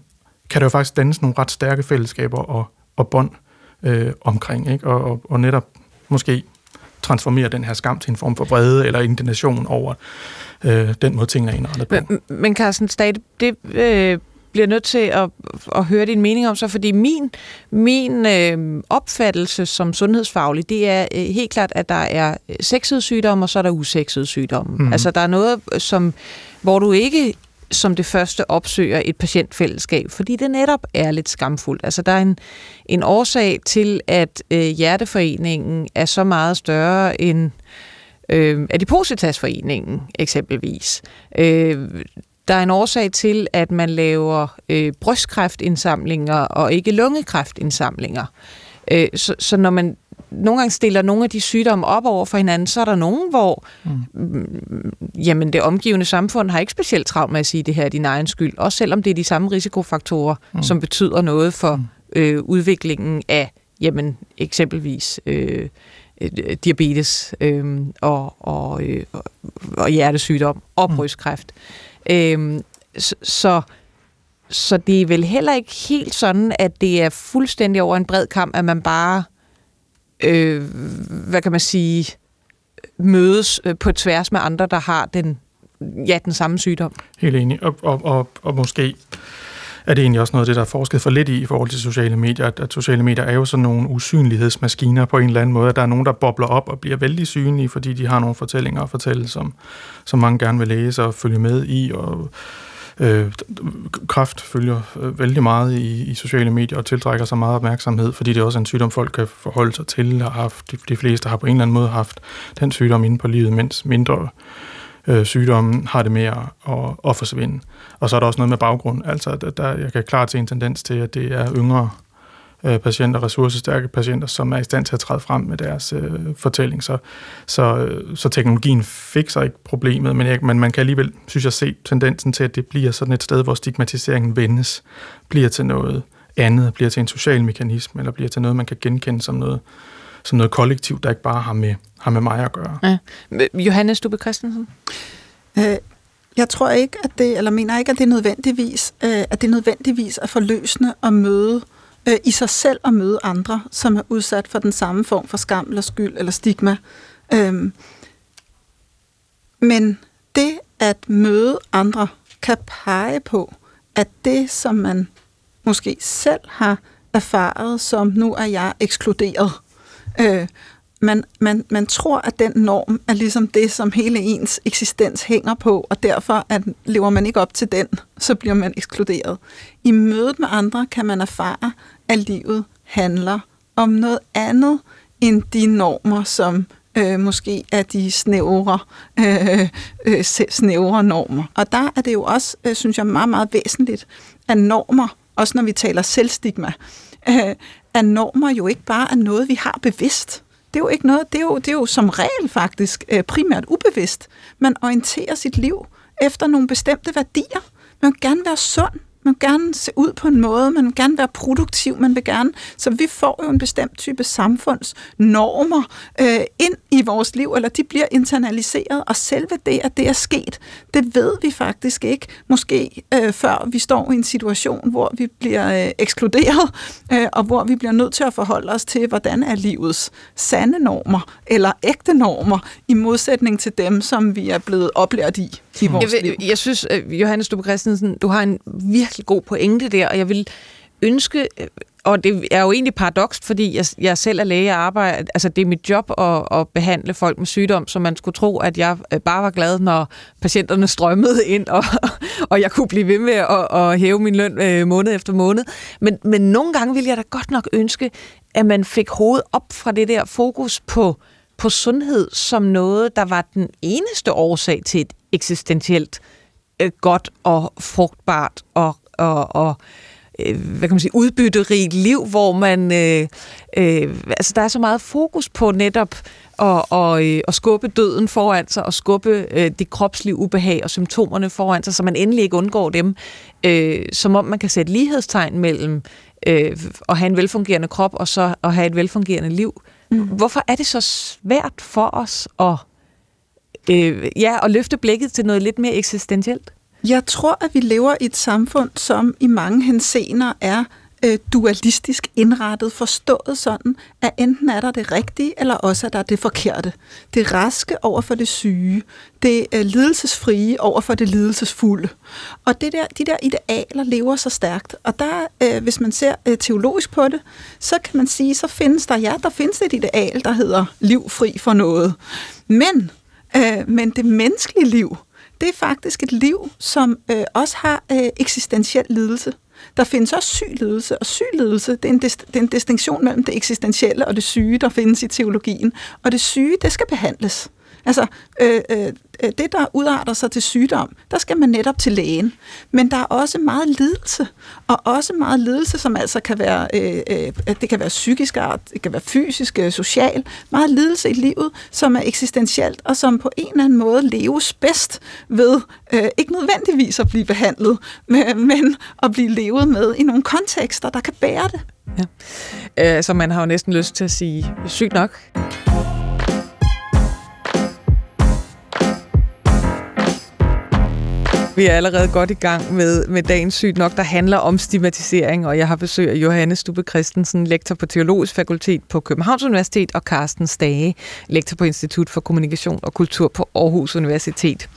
kan der jo faktisk dannes nogle ret stærke fællesskaber og, og bånd øh, omkring, ikke? Og, og, og netop måske transformere den her skam til en form for vrede eller indignation over øh, den måde, tingene er indrettet på. Men, men Carsten Stade, det øh, bliver nødt til at, at høre din mening om så, fordi min, min øh, opfattelse som sundhedsfaglig, det er øh, helt klart, at der er sexede sygdomme, og så er der usexede sygdomme. Mm. Altså der er noget, som, hvor du ikke som det første opsøger et patientfællesskab, fordi det netop er lidt skamfuldt. Altså der er en, en årsag til, at øh, Hjerteforeningen er så meget større end øh, Adipositasforeningen eksempelvis. Øh, der er en årsag til, at man laver øh, brystkræftindsamlinger og ikke lungekræftindsamlinger. Øh, så, så når man nogle gange stiller nogle af de sygdomme op over for hinanden, så er der nogen, hvor mm. jamen, det omgivende samfund har ikke specielt travlt med at sige, at det her er din egen skyld, også selvom det er de samme risikofaktorer, mm. som betyder noget for mm. øh, udviklingen af jamen, eksempelvis øh, øh, diabetes øh, og, og, øh, og hjertesygdom og mm. brystkræft. Øh, så, så så det er vel heller ikke helt sådan, at det er fuldstændig over en bred kamp, at man bare øh, øh, hvad kan man sige, mødes øh, på tværs med andre, der har den, ja, den samme sygdom. Helt enig, og, og, og, og måske er det egentlig også noget af det, der er forsket for lidt i i forhold til sociale medier, at, at sociale medier er jo sådan nogle usynlighedsmaskiner på en eller anden måde, at der er nogen, der bobler op og bliver vældig synlige, fordi de har nogle fortællinger at fortælle, som, som mange gerne vil læse og følge med i, og Øh, kraft følger øh, vældig meget i, i sociale medier og tiltrækker sig meget opmærksomhed, fordi det er også en sygdom, folk kan forholde sig til. Og haft, de, de fleste har på en eller anden måde haft den sygdom inde på livet, mens mindre øh, sygdomme har det med at, at, at forsvinde. Og så er der også noget med baggrund. Altså, der, der, jeg kan klart se en tendens til, at det er yngre øh, patienter, ressourcestærke patienter, som er i stand til at træde frem med deres øh, fortælling. Så, så, øh, så teknologien fikser ikke problemet, men, jeg, men man kan alligevel, synes jeg, se tendensen til, at det bliver sådan et sted, hvor stigmatiseringen vendes, bliver til noget andet, bliver til en social mekanisme, eller bliver til noget, man kan genkende som noget, som noget kollektivt, der ikke bare har med, har med mig at gøre. Ja. Johannes Stubbe Christensen? Øh, jeg tror ikke, at det, eller mener ikke, at det er nødvendigvis, øh, at det er nødvendigvis at forløsende at møde øh, øh, i sig selv at møde andre, som er udsat for den samme form for skam eller skyld eller stigma. Øhm, men det at møde andre kan pege på, at det, som man måske selv har erfaret som, nu er jeg ekskluderet, øh, man, man, man tror, at den norm er ligesom det, som hele ens eksistens hænger på, og derfor at lever man ikke op til den, så bliver man ekskluderet. I mødet med andre kan man erfare, at livet handler om noget andet end de normer, som øh, måske er de snævre, øh, øh, snævre normer. Og der er det jo også, øh, synes jeg, meget, meget væsentligt, at normer, også når vi taler selvstigma, øh, at normer jo ikke bare er noget, vi har bevidst. Det er jo ikke noget, det er jo, det er jo som regel faktisk øh, primært ubevidst. Man orienterer sit liv efter nogle bestemte værdier. Man vil gerne være sund, man vil gerne se ud på en måde, man vil gerne være produktiv, man vil gerne... Så vi får jo en bestemt type samfundsnormer øh, ind i vores liv, eller de bliver internaliseret, og selve det, at det er sket, det ved vi faktisk ikke, måske øh, før vi står i en situation, hvor vi bliver øh, ekskluderet, øh, og hvor vi bliver nødt til at forholde os til, hvordan er livets sande normer, eller ægte normer, i modsætning til dem, som vi er blevet oplært i i vores jeg, liv. Jeg synes, øh, Johannes Stubbe Christensen, du har en virkelig god pointe der, og jeg vil ønske, øh, og det er jo egentlig paradoks, fordi jeg, jeg selv er læge og arbejder, altså det er mit job at, at behandle folk med sygdom, så man skulle tro, at jeg øh, bare var glad, når patienterne strømmede ind, og, og jeg kunne blive ved med at, at hæve min løn øh, måned efter måned. Men, men nogle gange ville jeg da godt nok ønske, at man fik hovedet op fra det der fokus på, på sundhed som noget, der var den eneste årsag til et eksistentielt øh, godt og frugtbart og, og, og øh, hvad kan man sige, udbytterigt liv, hvor man, øh, øh, altså der er så meget fokus på netop at, og, øh, at skubbe døden foran sig, og skubbe øh, det kropslige ubehag og symptomerne foran sig, så man endelig ikke undgår dem, øh, som om man kan sætte lighedstegn mellem øh, at have en velfungerende krop, og så at have et velfungerende liv. Mm. Hvorfor er det så svært for os at, øh, ja, at løfte blikket til noget lidt mere eksistentielt? Jeg tror, at vi lever i et samfund, som i mange hensener er øh, dualistisk indrettet, forstået sådan, at enten er der det rigtige, eller også er der det forkerte. Det raske over for det syge, det øh, lidelsesfrie over for det lidelsesfulde. Og det der, de der idealer lever så stærkt. Og der, øh, hvis man ser øh, teologisk på det, så kan man sige, så findes der, ja, der findes et ideal, der hedder liv fri for noget. Men, øh, men det menneskelige liv, det er faktisk et liv, som øh, også har øh, eksistentiel lidelse. Der findes også syg lidelse, og syg lidelse, det er, en, det er en distinktion mellem det eksistentielle og det syge, der findes i teologien. Og det syge, det skal behandles. Altså, øh, øh, det, der udarter sig til sygdom, der skal man netop til lægen. Men der er også meget lidelse, og også meget lidelse, som altså kan være, øh, øh, det kan være psykisk art, det kan være fysisk, øh, social, meget lidelse i livet, som er eksistentielt, og som på en eller anden måde leves bedst ved øh, ikke nødvendigvis at blive behandlet, men, men at blive levet med i nogle kontekster, der kan bære det. Ja. Øh, så man har jo næsten lyst til at sige, sygt nok. Vi er allerede godt i gang med, med dagens sygt nok, der handler om stigmatisering, og jeg har besøg af Johanne Stubbe Christensen, lektor på Teologisk Fakultet på Københavns Universitet, og Carsten Stage, lektor på Institut for Kommunikation og Kultur på Aarhus Universitet.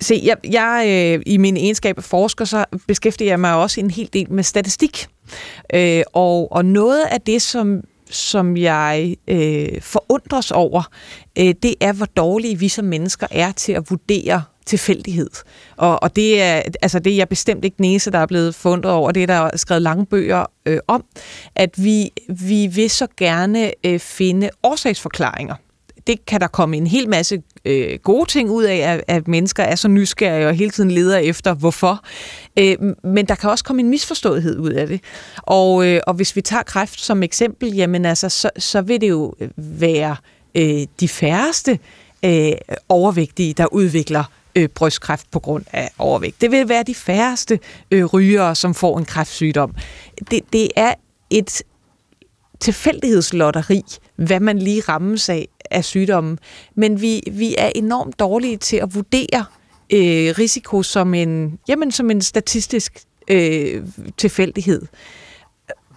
Se, jeg, jeg øh, i min egenskab af forsker, så beskæftiger jeg mig også en hel del med statistik. Øh, og, og noget af det, som, som jeg øh, forundres over, øh, det er, hvor dårlige vi som mennesker er til at vurdere tilfældighed. Og, og det er altså det er jeg bestemt ikke næse, der er blevet fundet over. Det er der skrevet lange bøger øh, om, at vi, vi vil så gerne øh, finde årsagsforklaringer. Det kan der komme en hel masse øh, gode ting ud af, at, at mennesker er så nysgerrige og hele tiden leder efter, hvorfor. Øh, men der kan også komme en misforståethed ud af det. Og, øh, og hvis vi tager kræft som eksempel, jamen altså, så, så vil det jo være øh, de færreste øh, overvægtige, der udvikler øh, brystkræft på grund af overvægt. Det vil være de færreste øh, rygere, som får en kræftsygdom. Det, det er et tilfældighedslotteri, hvad man lige rammes af af sygdommen. Men vi, vi er enormt dårlige til at vurdere øh, risiko som en, jamen, som en statistisk øh, tilfældighed.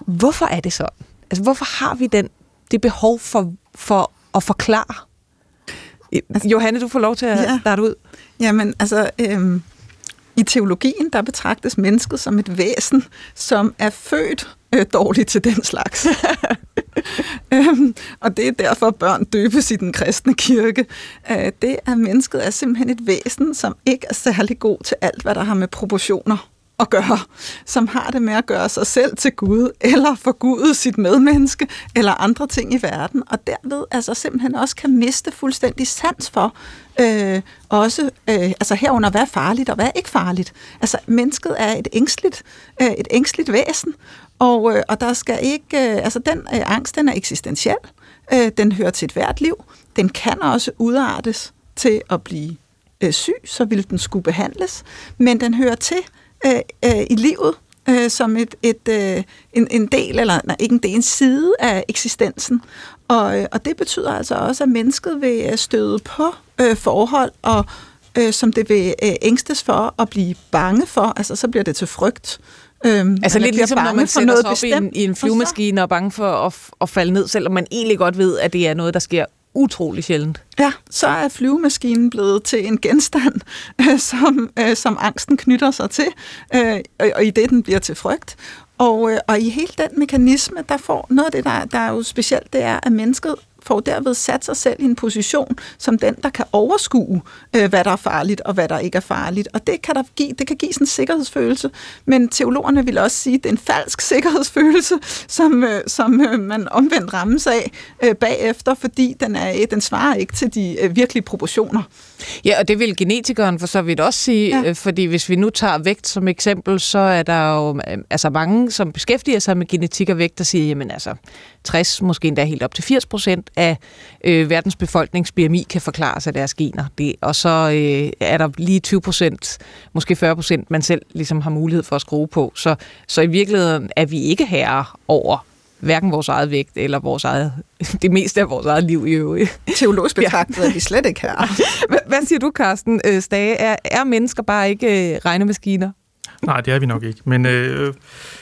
Hvorfor er det sådan? Altså, hvorfor har vi den, det behov for, for at forklare? Altså, Johanne, du får lov til at ja. starte ud. Jamen, altså, øhm, i teologien, der betragtes mennesket som et væsen, som er født øh, dårligt til den slags. øhm, og det er derfor, børn døbes i den kristne kirke. Øh, det er mennesket er simpelthen et væsen, som ikke er særlig god til alt, hvad der har med proportioner at gøre, som har det med at gøre sig selv til Gud, eller forgude sit medmenneske, eller andre ting i verden, og derved altså simpelthen også kan miste fuldstændig sans for, øh, også øh, altså herunder, hvad er farligt, og hvad er ikke farligt. Altså, mennesket er et ængstligt, øh, et ængstligt væsen, og, øh, og der skal ikke, øh, altså den øh, angst, den er eksistentiel, øh, den hører til et hvert liv, den kan også udartes til at blive øh, syg, så vil den skulle behandles, men den hører til øh, øh, i livet øh, som et, et, øh, en, en del, eller nej, ikke en del, en side af eksistensen. Og, øh, og det betyder altså også, at mennesket vil støde på øh, forhold, og øh, som det vil øh, ængstes for at blive bange for, altså så bliver det til frygt. Øhm, altså lidt ligesom når man sætter sig op bestemt, i en, i en flyvemaskine og er bange for at, at falde ned, selvom man egentlig godt ved, at det er noget, der sker utrolig sjældent. Ja, så er flyvemaskinen blevet til en genstand, øh, som, øh, som angsten knytter sig til, øh, og, og i det den bliver til frygt. Og, øh, og i hele den mekanisme, der får noget af det, der, der er jo specielt, det er, at mennesket får derved sat sig selv i en position som den, der kan overskue, øh, hvad der er farligt og hvad der ikke er farligt. Og det kan, der give, det kan give sådan en sikkerhedsfølelse, men teologerne vil også sige, at det er en falsk sikkerhedsfølelse, som, øh, som øh, man omvendt rammes af øh, bagefter, fordi den, er, den svarer ikke til de øh, virkelige proportioner. Ja, og det vil genetikeren for så vidt også sige, ja. øh, fordi hvis vi nu tager vægt som eksempel, så er der jo øh, altså mange, som beskæftiger sig med genetik og vægt, der siger, jamen altså 60, måske endda helt op til 80 procent af øh, verdens befolknings BMI kan forklares af deres gener. Det, og så øh, er der lige 20 procent, måske 40 procent, man selv ligesom har mulighed for at skrue på. Så, så i virkeligheden er vi ikke herre over hverken vores eget vægt eller vores eget, det meste af vores eget liv i øvrigt. Teologisk betragtet ja. er vi slet ikke her. hvad, siger du, Carsten øh, Stage? Er, er mennesker bare ikke øh, regnemaskiner? Nej, det er vi nok ikke. Men øh,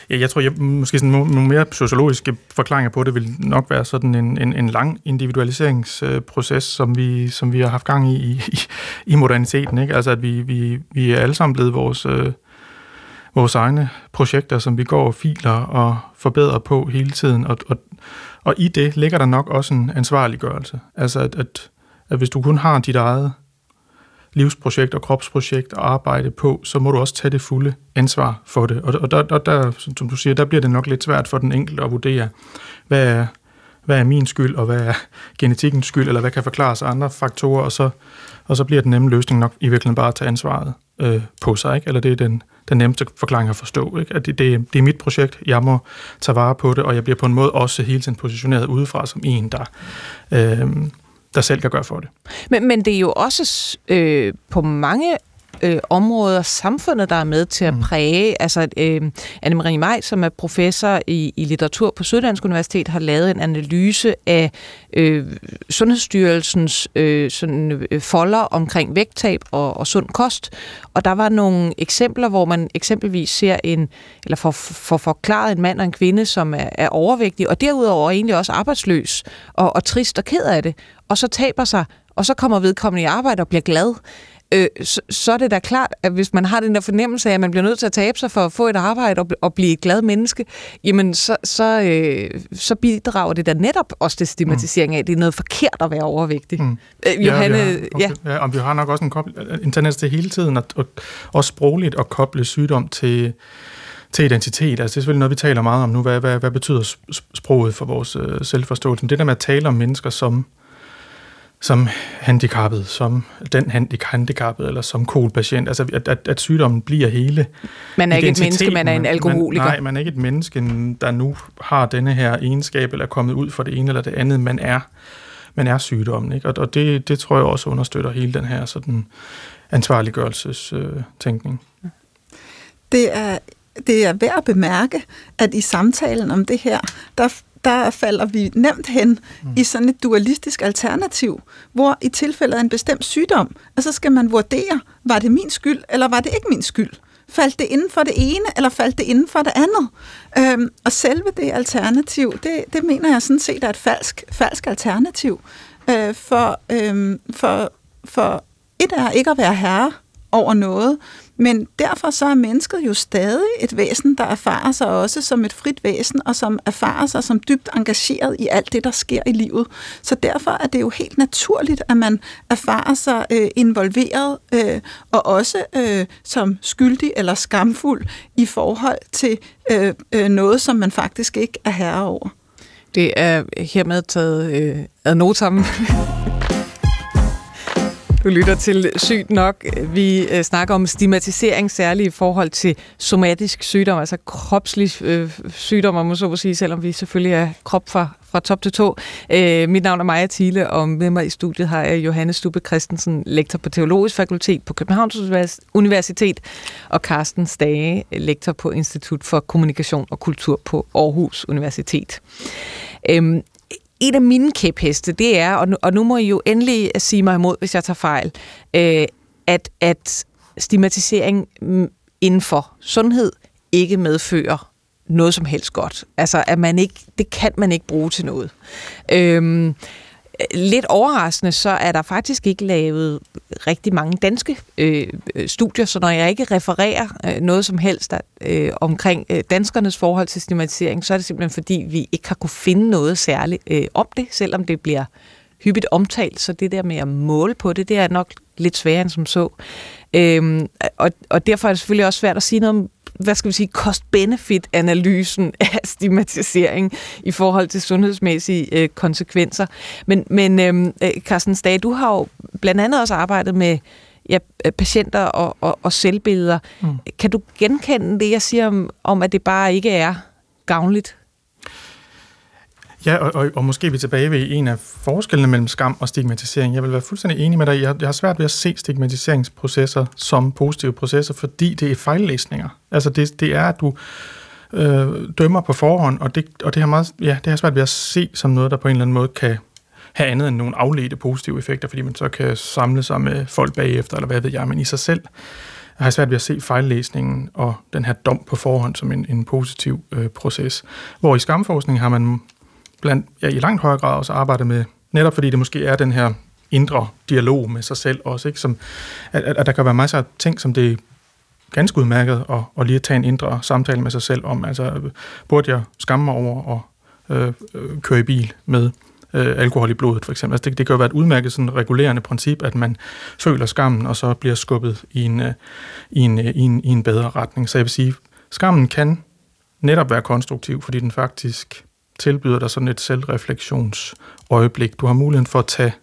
ja, jeg tror, jeg, måske sådan nogle mere sociologiske forklaringer på det vil nok være sådan en, en, en lang individualiseringsproces, øh, som vi, som vi har haft gang i i, i moderniteten. Ikke? Altså, at vi, vi, vi er alle sammen blevet vores, øh, vores egne projekter, som vi går og filer og forbedrer på hele tiden. Og, og, og i det ligger der nok også en ansvarliggørelse. Altså, at, at, at hvis du kun har dit eget livsprojekt og kropsprojekt at arbejde på, så må du også tage det fulde ansvar for det. Og, og der, der, der, som du siger, der bliver det nok lidt svært for den enkelte at vurdere, hvad er, hvad er min skyld, og hvad er genetikkens skyld, eller hvad kan forklares af andre faktorer, og så, og så bliver den nemme løsning nok i virkeligheden bare at tage ansvaret øh, på sig, ikke? eller det er den, den nemmeste forklaring at forstå, ikke? at det, det, det er mit projekt, jeg må tage vare på det, og jeg bliver på en måde også hele tiden positioneret udefra som en, der, øh, der selv kan gøre for det. Men, men det er jo også øh, på mange øh, områder samfundet, der er med til at mm. præge. Altså, øh, Anne-Marie Maj, som er professor i, i litteratur på Syddansk Universitet, har lavet en analyse af øh, Sundhedsstyrelsens øh, sådan, øh, folder omkring vægttab og, og sund kost. Og der var nogle eksempler, hvor man eksempelvis ser en, eller får for forklaret en mand og en kvinde, som er, er overvægtig, og derudover egentlig også arbejdsløs og, og trist og ked af det, og så taber sig og så kommer vedkommende i arbejde og bliver glad øh, så, så er det da klart, at hvis man har den der fornemmelse af, at man bliver nødt til at tabe sig for at få et arbejde og, og blive et glad menneske, jamen så, så, øh, så bidrager det da netop også til stigmatisering af, at det er noget forkert at være overvægtig. Mm. Øh, Johanne, ja, har, okay. ja. ja, og vi har nok også en, kobl- en tendens til hele tiden, at, at, også sprogligt at koble sygdom til til identitet. Altså det er selvfølgelig noget, vi taler meget om nu. Hvad, hvad, hvad betyder sproget for vores øh, selvforståelse? Men det der med at tale om mennesker som som handicappet, som den handicappet, eller som kolpatient. Altså, at, at, at sygdommen bliver hele Man er ikke et menneske, man er en alkoholiker. Man, nej, man er ikke et menneske, der nu har denne her egenskab, eller er kommet ud for det ene eller det andet. Man er, man er sygdommen, ikke? Og, og det, det tror jeg også understøtter hele den her sådan ansvarliggørelsestænkning. Øh, det er det er værd at bemærke, at i samtalen om det her, der der falder vi nemt hen mm. i sådan et dualistisk alternativ, hvor i tilfældet af en bestemt sygdom, så skal man vurdere, var det min skyld, eller var det ikke min skyld? Faldt det inden for det ene, eller faldt det inden for det andet? Øhm, og selve det alternativ, det, det mener jeg sådan set er et falsk, falsk alternativ. Øh, for, øhm, for, for et er ikke at være herre over noget. Men derfor så er mennesket jo stadig et væsen, der erfarer sig også som et frit væsen, og som erfarer sig som dybt engageret i alt det, der sker i livet. Så derfor er det jo helt naturligt, at man erfarer sig øh, involveret, øh, og også øh, som skyldig eller skamfuld i forhold til øh, øh, noget, som man faktisk ikke er herre over. Det er hermed taget øh, ad notam. Du lytter til Sygt Nok. Vi øh, snakker om stigmatisering, særligt i forhold til somatisk sygdom, altså kropslig øh, sygdom, om man så må sige, selvom vi selvfølgelig er krop fra, fra top til to. Øh, mit navn er Maja Thiele, og med mig i studiet har jeg Johannes Stubbe Christensen, lektor på Teologisk Fakultet på Københavns Universitet, og Carsten Stage, lektor på Institut for Kommunikation og Kultur på Aarhus Universitet. Øhm, en af mine kæpheste, det er, og nu, og nu må I jo endelig sige mig imod, hvis jeg tager fejl, øh, at, at stigmatisering inden for sundhed ikke medfører noget som helst godt. Altså, at man ikke, det kan man ikke bruge til noget. Øhm, lidt overraskende, så er der faktisk ikke lavet rigtig mange danske øh, øh studier, så når jeg ikke refererer øh, noget som helst der, øh, omkring øh, danskernes forhold til stigmatisering, så er det simpelthen fordi, vi ikke har kunne finde noget særligt øh, om det, selvom det bliver hyppigt omtalt, så det der med at måle på det, det er nok lidt sværere end som så. Øhm, og, og derfor er det selvfølgelig også svært at sige noget om hvad skal vi sige, cost-benefit-analysen af stigmatisering i forhold til sundhedsmæssige øh, konsekvenser. Men, men øhm, øh, Carsten Stage, du har jo blandt andet også arbejdet med ja, patienter og, og, og selvbilleder. Mm. Kan du genkende det, jeg siger om, om, at det bare ikke er gavnligt Ja, og, og, og måske er vi tilbage ved en af forskellene mellem skam og stigmatisering. Jeg vil være fuldstændig enig med dig. Jeg, jeg har svært ved at se stigmatiseringsprocesser som positive processer, fordi det er fejllæsninger. Altså det, det er, at du øh, dømmer på forhånd, og, det, og det, har meget, ja, det har svært ved at se som noget, der på en eller anden måde kan have andet end nogle afledte positive effekter, fordi man så kan samle sig med folk bagefter, eller hvad ved jeg, men i sig selv jeg har svært ved at se fejllæsningen og den her dom på forhånd som en, en positiv øh, proces. Hvor i skamforskning har man blandt, ja, i langt højere grad også arbejde med, netop fordi det måske er den her indre dialog med sig selv også, ikke? Som, at, at, der kan være masser af ting, som det er ganske udmærket at, at lige tage en indre samtale med sig selv om. Altså, burde jeg skamme mig over at øh, øh, køre i bil med øh, alkohol i blodet, for eksempel. Altså, det, det kan jo være et udmærket sådan, regulerende princip, at man føler skammen, og så bliver skubbet i en, øh, i, en, øh, i, en, i en bedre retning. Så jeg vil sige, skammen kan netop være konstruktiv, fordi den faktisk tilbyder dig sådan et selvrefleksionsøjeblik. Du har muligheden for at tage,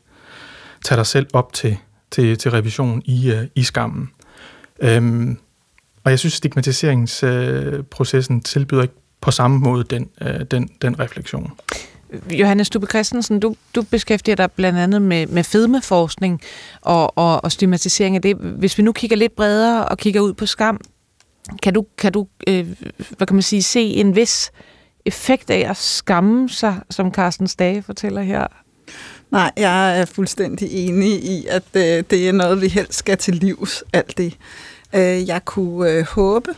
tage dig selv op til, til, til revision i, uh, i skammen. Øhm, og jeg synes, stigmatiseringsprocessen uh, tilbyder ikke på samme måde den, uh, den, den refleksion. Johannes Stubbe Christensen, du, du beskæftiger dig blandt andet med, med fedmeforskning og, og, og stigmatisering af det. Hvis vi nu kigger lidt bredere og kigger ud på skam, kan du, kan du øh, hvad kan man sige, se en vis effekt af at skamme sig, som Carsten Stage fortæller her? Nej, jeg er fuldstændig enig i, at øh, det er noget, vi helst skal til livs, alt det. Øh, jeg kunne øh, håbe,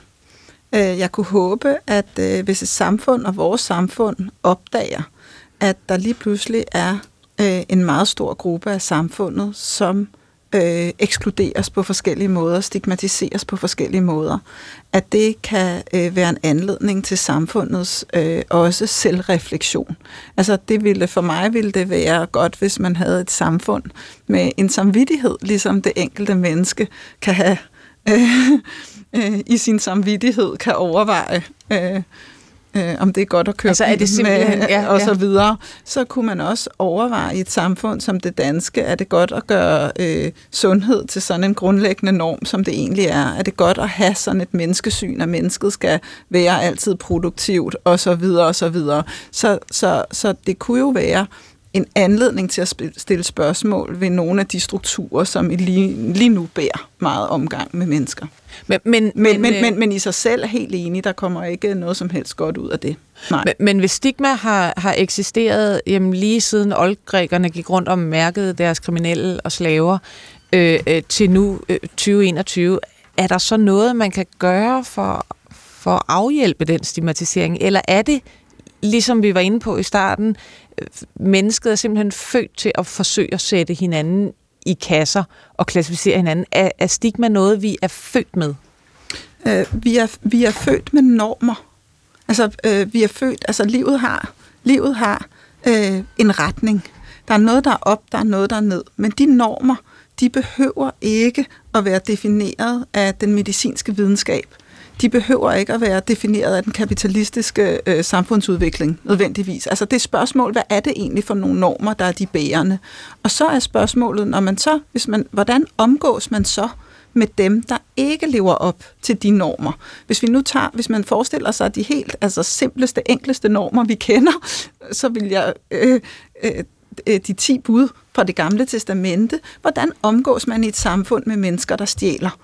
øh, jeg kunne håbe, at øh, hvis et samfund og vores samfund opdager, at der lige pludselig er øh, en meget stor gruppe af samfundet, som øh, ekskluderes på forskellige måder, stigmatiseres på forskellige måder, at det kan øh, være en anledning til samfundets øh, også selvreflektion. Altså det ville for mig ville det være godt, hvis man havde et samfund med en samvittighed, ligesom det enkelte menneske kan have øh, øh, i sin samvittighed kan overveje øh, øh, om det er godt at køre altså, er det simpelthen, med, ja, og så videre, så kunne man også overveje i et samfund som det danske, er det godt at gøre øh, sundhed til sådan en grundlæggende norm, som det egentlig er? Er det godt at have sådan et menneskesyn, at mennesket skal være altid produktivt, og så videre, og så videre. Så, så, så det kunne jo være en anledning til at stille spørgsmål ved nogle af de strukturer, som lige, lige nu bærer meget omgang med mennesker. Men, men, men, men, men, men, men i sig selv er helt enig, der kommer ikke noget som helst godt ud af det. Nej. Men, men hvis stigma har, har eksisteret jamen, lige siden oldgrækerne gik rundt og mærkede deres kriminelle og slaver øh, øh, til nu øh, 2021, er der så noget, man kan gøre for, for at afhjælpe den stigmatisering? Eller er det, ligesom vi var inde på i starten, mennesket er simpelthen født til at forsøge at sætte hinanden i kasser og klassificere hinanden. Er, er stigma noget, vi er født med? Øh, vi, er, vi er født med normer. Altså, øh, vi er født, altså livet har, livet har øh, en retning. Der er noget, der er op, der er noget, der er ned. Men de normer, de behøver ikke at være defineret af den medicinske videnskab. De behøver ikke at være defineret af den kapitalistiske øh, samfundsudvikling nødvendigvis. Altså det er spørgsmål, hvad er det egentlig for nogle normer, der er de bærende? Og så er spørgsmålet, når man så, hvis man, hvordan omgås man så med dem, der ikke lever op til de normer. Hvis vi nu tager, hvis man forestiller sig de helt altså simpleste, enkleste normer, vi kender, så vil jeg øh, øh, de 10 bud fra det gamle testamente, hvordan omgås man i et samfund med mennesker, der stjæler?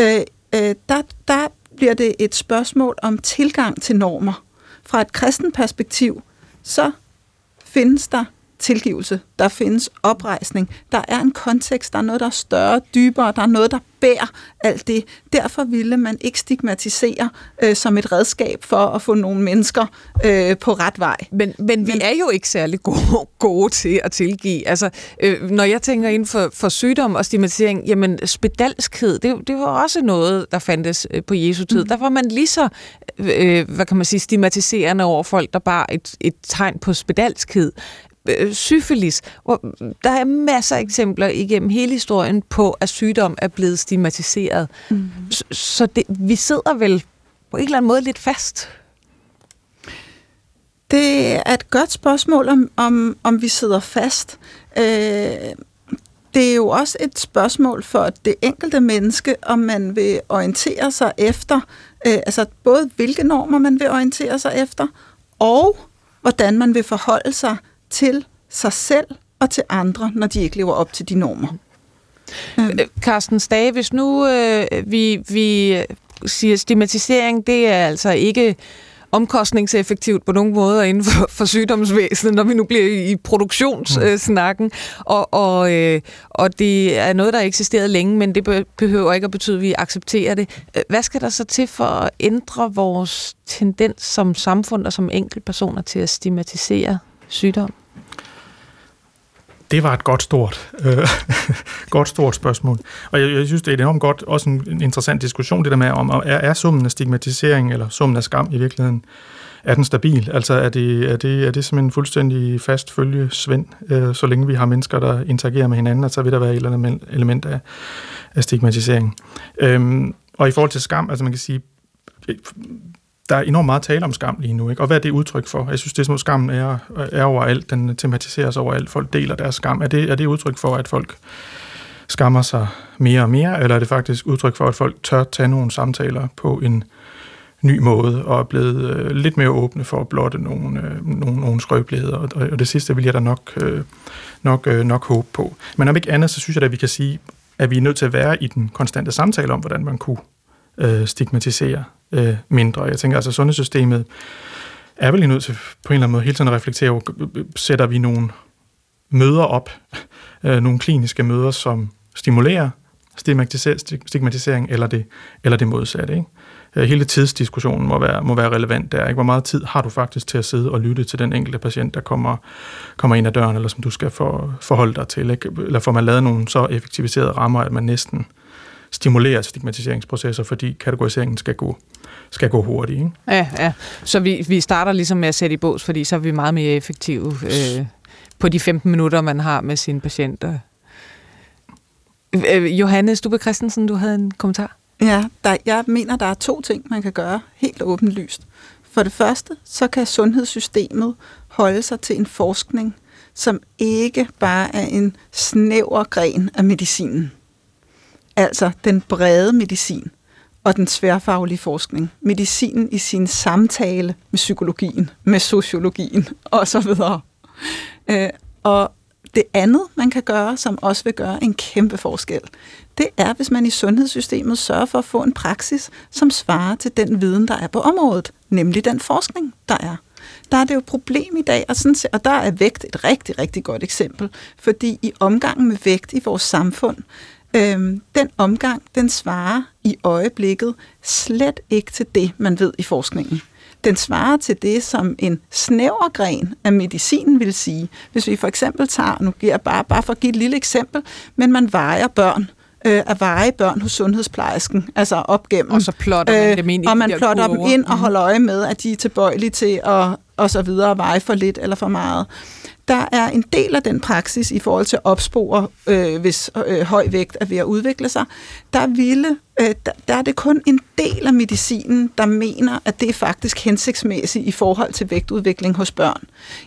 Øh, øh, der, der bliver det et spørgsmål om tilgang til normer. Fra et kristen perspektiv, så findes der tilgivelse, der findes oprejsning, der er en kontekst, der er noget, der er større, dybere, der er noget, der bærer alt det. Derfor ville man ikke stigmatisere øh, som et redskab for at få nogle mennesker øh, på ret vej. Men, men vi er jo ikke særlig gode, gode til at tilgive. Altså, øh, når jeg tænker inden for, for sygdom og stigmatisering, jamen spedalskhed, det, det var også noget, der fandtes øh, på Jesu tid. Mm. Der var man lige så, øh, hvad kan man sige, stigmatiserende over folk, der bare et, et tegn på spedalskhed øh, syfilis. Hvor der er masser af eksempler igennem hele historien på, at sygdom er blevet stigmatiseret. Mm. Så, så det, vi sidder vel på en eller anden måde lidt fast. Det er et godt spørgsmål, om, om, om vi sidder fast. Øh, det er jo også et spørgsmål for det enkelte menneske, om man vil orientere sig efter, øh, altså både hvilke normer man vil orientere sig efter, og hvordan man vil forholde sig til sig selv og til andre, når de ikke lever op til de normer. Øh, Carsten Stage, hvis nu øh, vi, vi siger stigmatisering, det er altså ikke omkostningseffektivt på nogen måde inden for, for sygdomsvæsenet, når vi nu bliver i produktionssnakken. Mm. Og, og, øh, og det er noget, der har eksisteret længe, men det behøver ikke at betyde, at vi accepterer det. Hvad skal der så til for at ændre vores tendens som samfund og som enkeltpersoner til at stigmatisere sygdom? Det var et godt stort, øh, godt stort spørgsmål. Og jeg, jeg synes, det er enormt godt, også en, en interessant diskussion, det der med, om er, er summen af stigmatisering eller summen af skam i virkeligheden, er den stabil? Altså er det, er det, er det simpelthen en fuldstændig fast følge svend, øh, så længe vi har mennesker, der interagerer med hinanden, og så vil der være et eller andet element af, af stigmatisering. Øhm, og i forhold til skam, altså man kan sige, der er enormt meget tale om skam lige nu, ikke? og hvad er det udtryk for? Jeg synes, det som skammen er, er overalt, den tematiseres overalt, folk deler deres skam. Er det, er det udtryk for, at folk skammer sig mere og mere, eller er det faktisk udtryk for, at folk tør tage nogle samtaler på en ny måde, og er blevet øh, lidt mere åbne for at blotte nogle, øh, nogle, nogle skrøbeligheder, og, og det sidste vil jeg da nok, øh, nok, øh, nok håbe på. Men om ikke andet, så synes jeg at vi kan sige, at vi er nødt til at være i den konstante samtale om, hvordan man kunne øh, stigmatisere øh, mindre. Jeg tænker altså, sundhedssystemet er vel nødt til på en eller anden måde hele tiden at reflektere sætter vi nogle møder op, øh, nogle kliniske møder, som stimulerer stigmatisering, eller det, eller det modsatte. Ikke? Øh, hele tidsdiskussionen må være, må være relevant der. Ikke? Hvor meget tid har du faktisk til at sidde og lytte til den enkelte patient, der kommer, kommer ind ad døren, eller som du skal for, forholde dig til? Ikke? Eller får man lavet nogle så effektiviserede rammer, at man næsten stimulerer stigmatiseringsprocesser, fordi kategoriseringen skal gå, skal gå hurtigt. Ikke? Ja, ja. Så vi, vi starter ligesom med at sætte i bås, fordi så er vi meget mere effektive øh, på de 15 minutter, man har med sine patienter. Øh, Johannes Stube Christensen, du havde en kommentar? Ja, der, jeg mener, der er to ting, man kan gøre helt åbenlyst. For det første, så kan sundhedssystemet holde sig til en forskning, som ikke bare er en snæver gren af medicinen altså den brede medicin og den tværfaglige forskning. Medicinen i sin samtale med psykologien, med sociologien osv. Øh, og det andet, man kan gøre, som også vil gøre en kæmpe forskel, det er, hvis man i sundhedssystemet sørger for at få en praksis, som svarer til den viden, der er på området, nemlig den forskning, der er. Der er det jo et problem i dag, og, sådan, og der er vægt et rigtig, rigtig godt eksempel, fordi i omgangen med vægt i vores samfund, Øhm, den omgang, den svarer i øjeblikket slet ikke til det, man ved i forskningen. Den svarer til det, som en snæver gren af medicinen vil sige. Hvis vi for eksempel tager, nu giver jeg bare, bare for at give et lille eksempel, men man vejer børn øh, at veje børn hos sundhedsplejersken, altså op gennem. Og så plotter man dem ind i Og man de plotter dem ind og holder øje med, at de er tilbøjelige til at og så videre veje for lidt eller for meget. Der er en del af den praksis i forhold til at opspore, øh, hvis øh, høj vægt er ved at udvikle sig. Der, ville, øh, der, der er det kun en del af medicinen, der mener, at det er faktisk hensigtsmæssigt i forhold til vægtudvikling hos børn.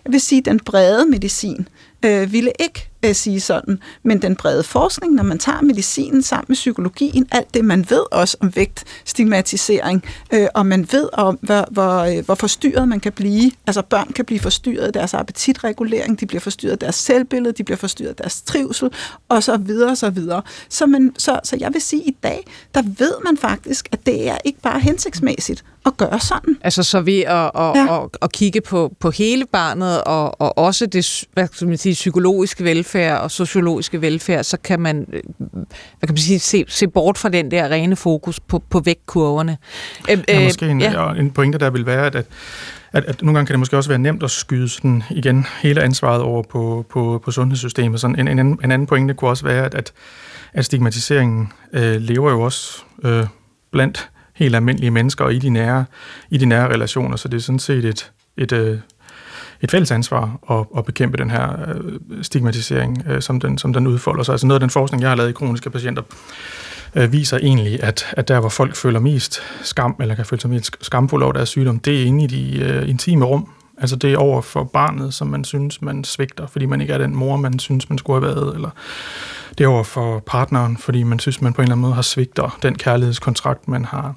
Jeg vil sige, at den brede medicin øh, ville ikke øh, sige sådan, men den brede forskning, når man tager medicinen sammen med psykologien, alt det man ved også om vægtstigmatisering, øh, og man ved om, hvor, hvor, øh, hvor forstyrret man kan blive. Altså børn kan blive forstyrret af deres appetitregulering, de bliver forstyrret af deres selvbillede, de bliver forstyrret af deres trivsel, og så videre, og så videre. Så, man, så, så jeg vil sige, at i dag, der ved man faktisk, at det er ikke bare hensigtsmæssigt at gøre sådan. Altså så ved at, at, ja. at, at kigge på, på hele barnet, og, og også det hvad skal man sige, psykologiske velfærd og sociologiske velfærd, så kan man, øh, hvad kan man sige, se, se bort fra den der rene fokus på, på vægtkurverne. Øh, Ja, måske en, ja. ja. en pointe, der vil være, at, at, at, at nogle gange kan det måske også være nemt at skyde sådan, igen hele ansvaret over på, på, på sundhedssystemet. Sådan en, en, anden, en anden pointe kunne også være, at, at, at stigmatiseringen øh, lever jo også øh, blandt helt almindelige mennesker og i de nære, i de nære relationer, så det er sådan set et, et, øh, et fælles ansvar at, at bekæmpe den her øh, stigmatisering, øh, som, den, som den udfolder sig. Altså noget af den forskning, jeg har lavet i kroniske patienter, øh, viser egentlig, at, at der, hvor folk føler mest skam, eller kan føle sig mest skamfulde over deres sygdom, det er inde i de øh, intime rum. Altså det er over for barnet, som man synes, man svigter, fordi man ikke er den mor, man synes, man skulle have været, eller det er over for partneren, fordi man synes, man på en eller anden måde har svigter den kærlighedskontrakt, man har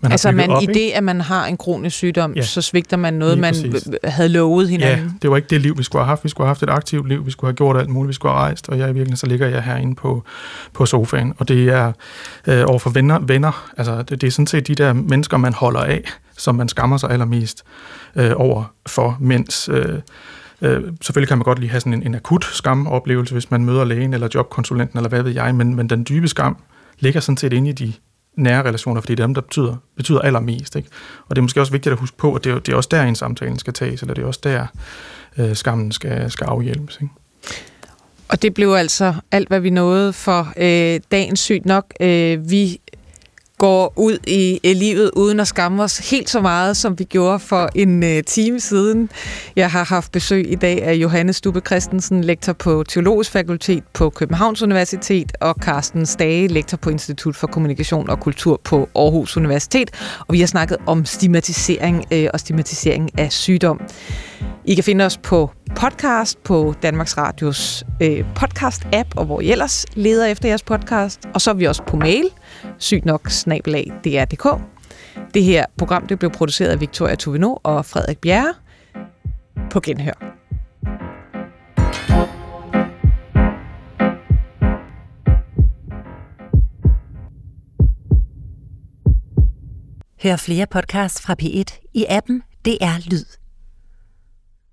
man altså man, op, i ikke? det, at man har en kronisk sygdom, Ja. så svigter man noget, man havde lovet hinanden. Ja, det var ikke det liv, vi skulle have haft. Vi skulle have haft et aktivt liv, vi skulle have gjort alt muligt, vi skulle have rejst, og jeg i virkeligheden, så ligger jeg herinde på, på sofaen. Og det er øh, over for venner, venner altså det, det er sådan set de der mennesker, man holder af, som man skammer sig allermest øh, over for, mens... Øh, Øh, selvfølgelig kan man godt lige have sådan en, en akut skamoplevelse, hvis man møder lægen eller jobkonsulenten, eller hvad ved jeg, men, men den dybe skam ligger sådan set inde i de nære relationer, fordi det er dem, der betyder, betyder allermest. Ikke? Og det er måske også vigtigt at huske på, at det er, det er også der, en samtalen skal tages, eller det er også der, øh, skammen skal, skal afhjælpes. Ikke? Og det blev altså alt, hvad vi nåede for øh, dagens sygt nok. Øh, vi går ud i livet uden at skamme os helt så meget, som vi gjorde for en øh, time siden. Jeg har haft besøg i dag af Johannes Stubbe Christensen, lektor på Teologisk Fakultet på Københavns Universitet, og Carsten Stage, lektor på Institut for Kommunikation og Kultur på Aarhus Universitet. Og vi har snakket om stigmatisering øh, og stigmatisering af sygdom. I kan finde os på podcast på Danmarks Radios øh, podcast-app, og hvor I ellers leder efter jeres podcast. Og så er vi også på mail, sygt nok snabelag dr.dk. Det her program det blev produceret af Victoria Tuveno og Frederik Bjerre på Genhør. Hør flere podcasts fra P1 i appen DR Lyd.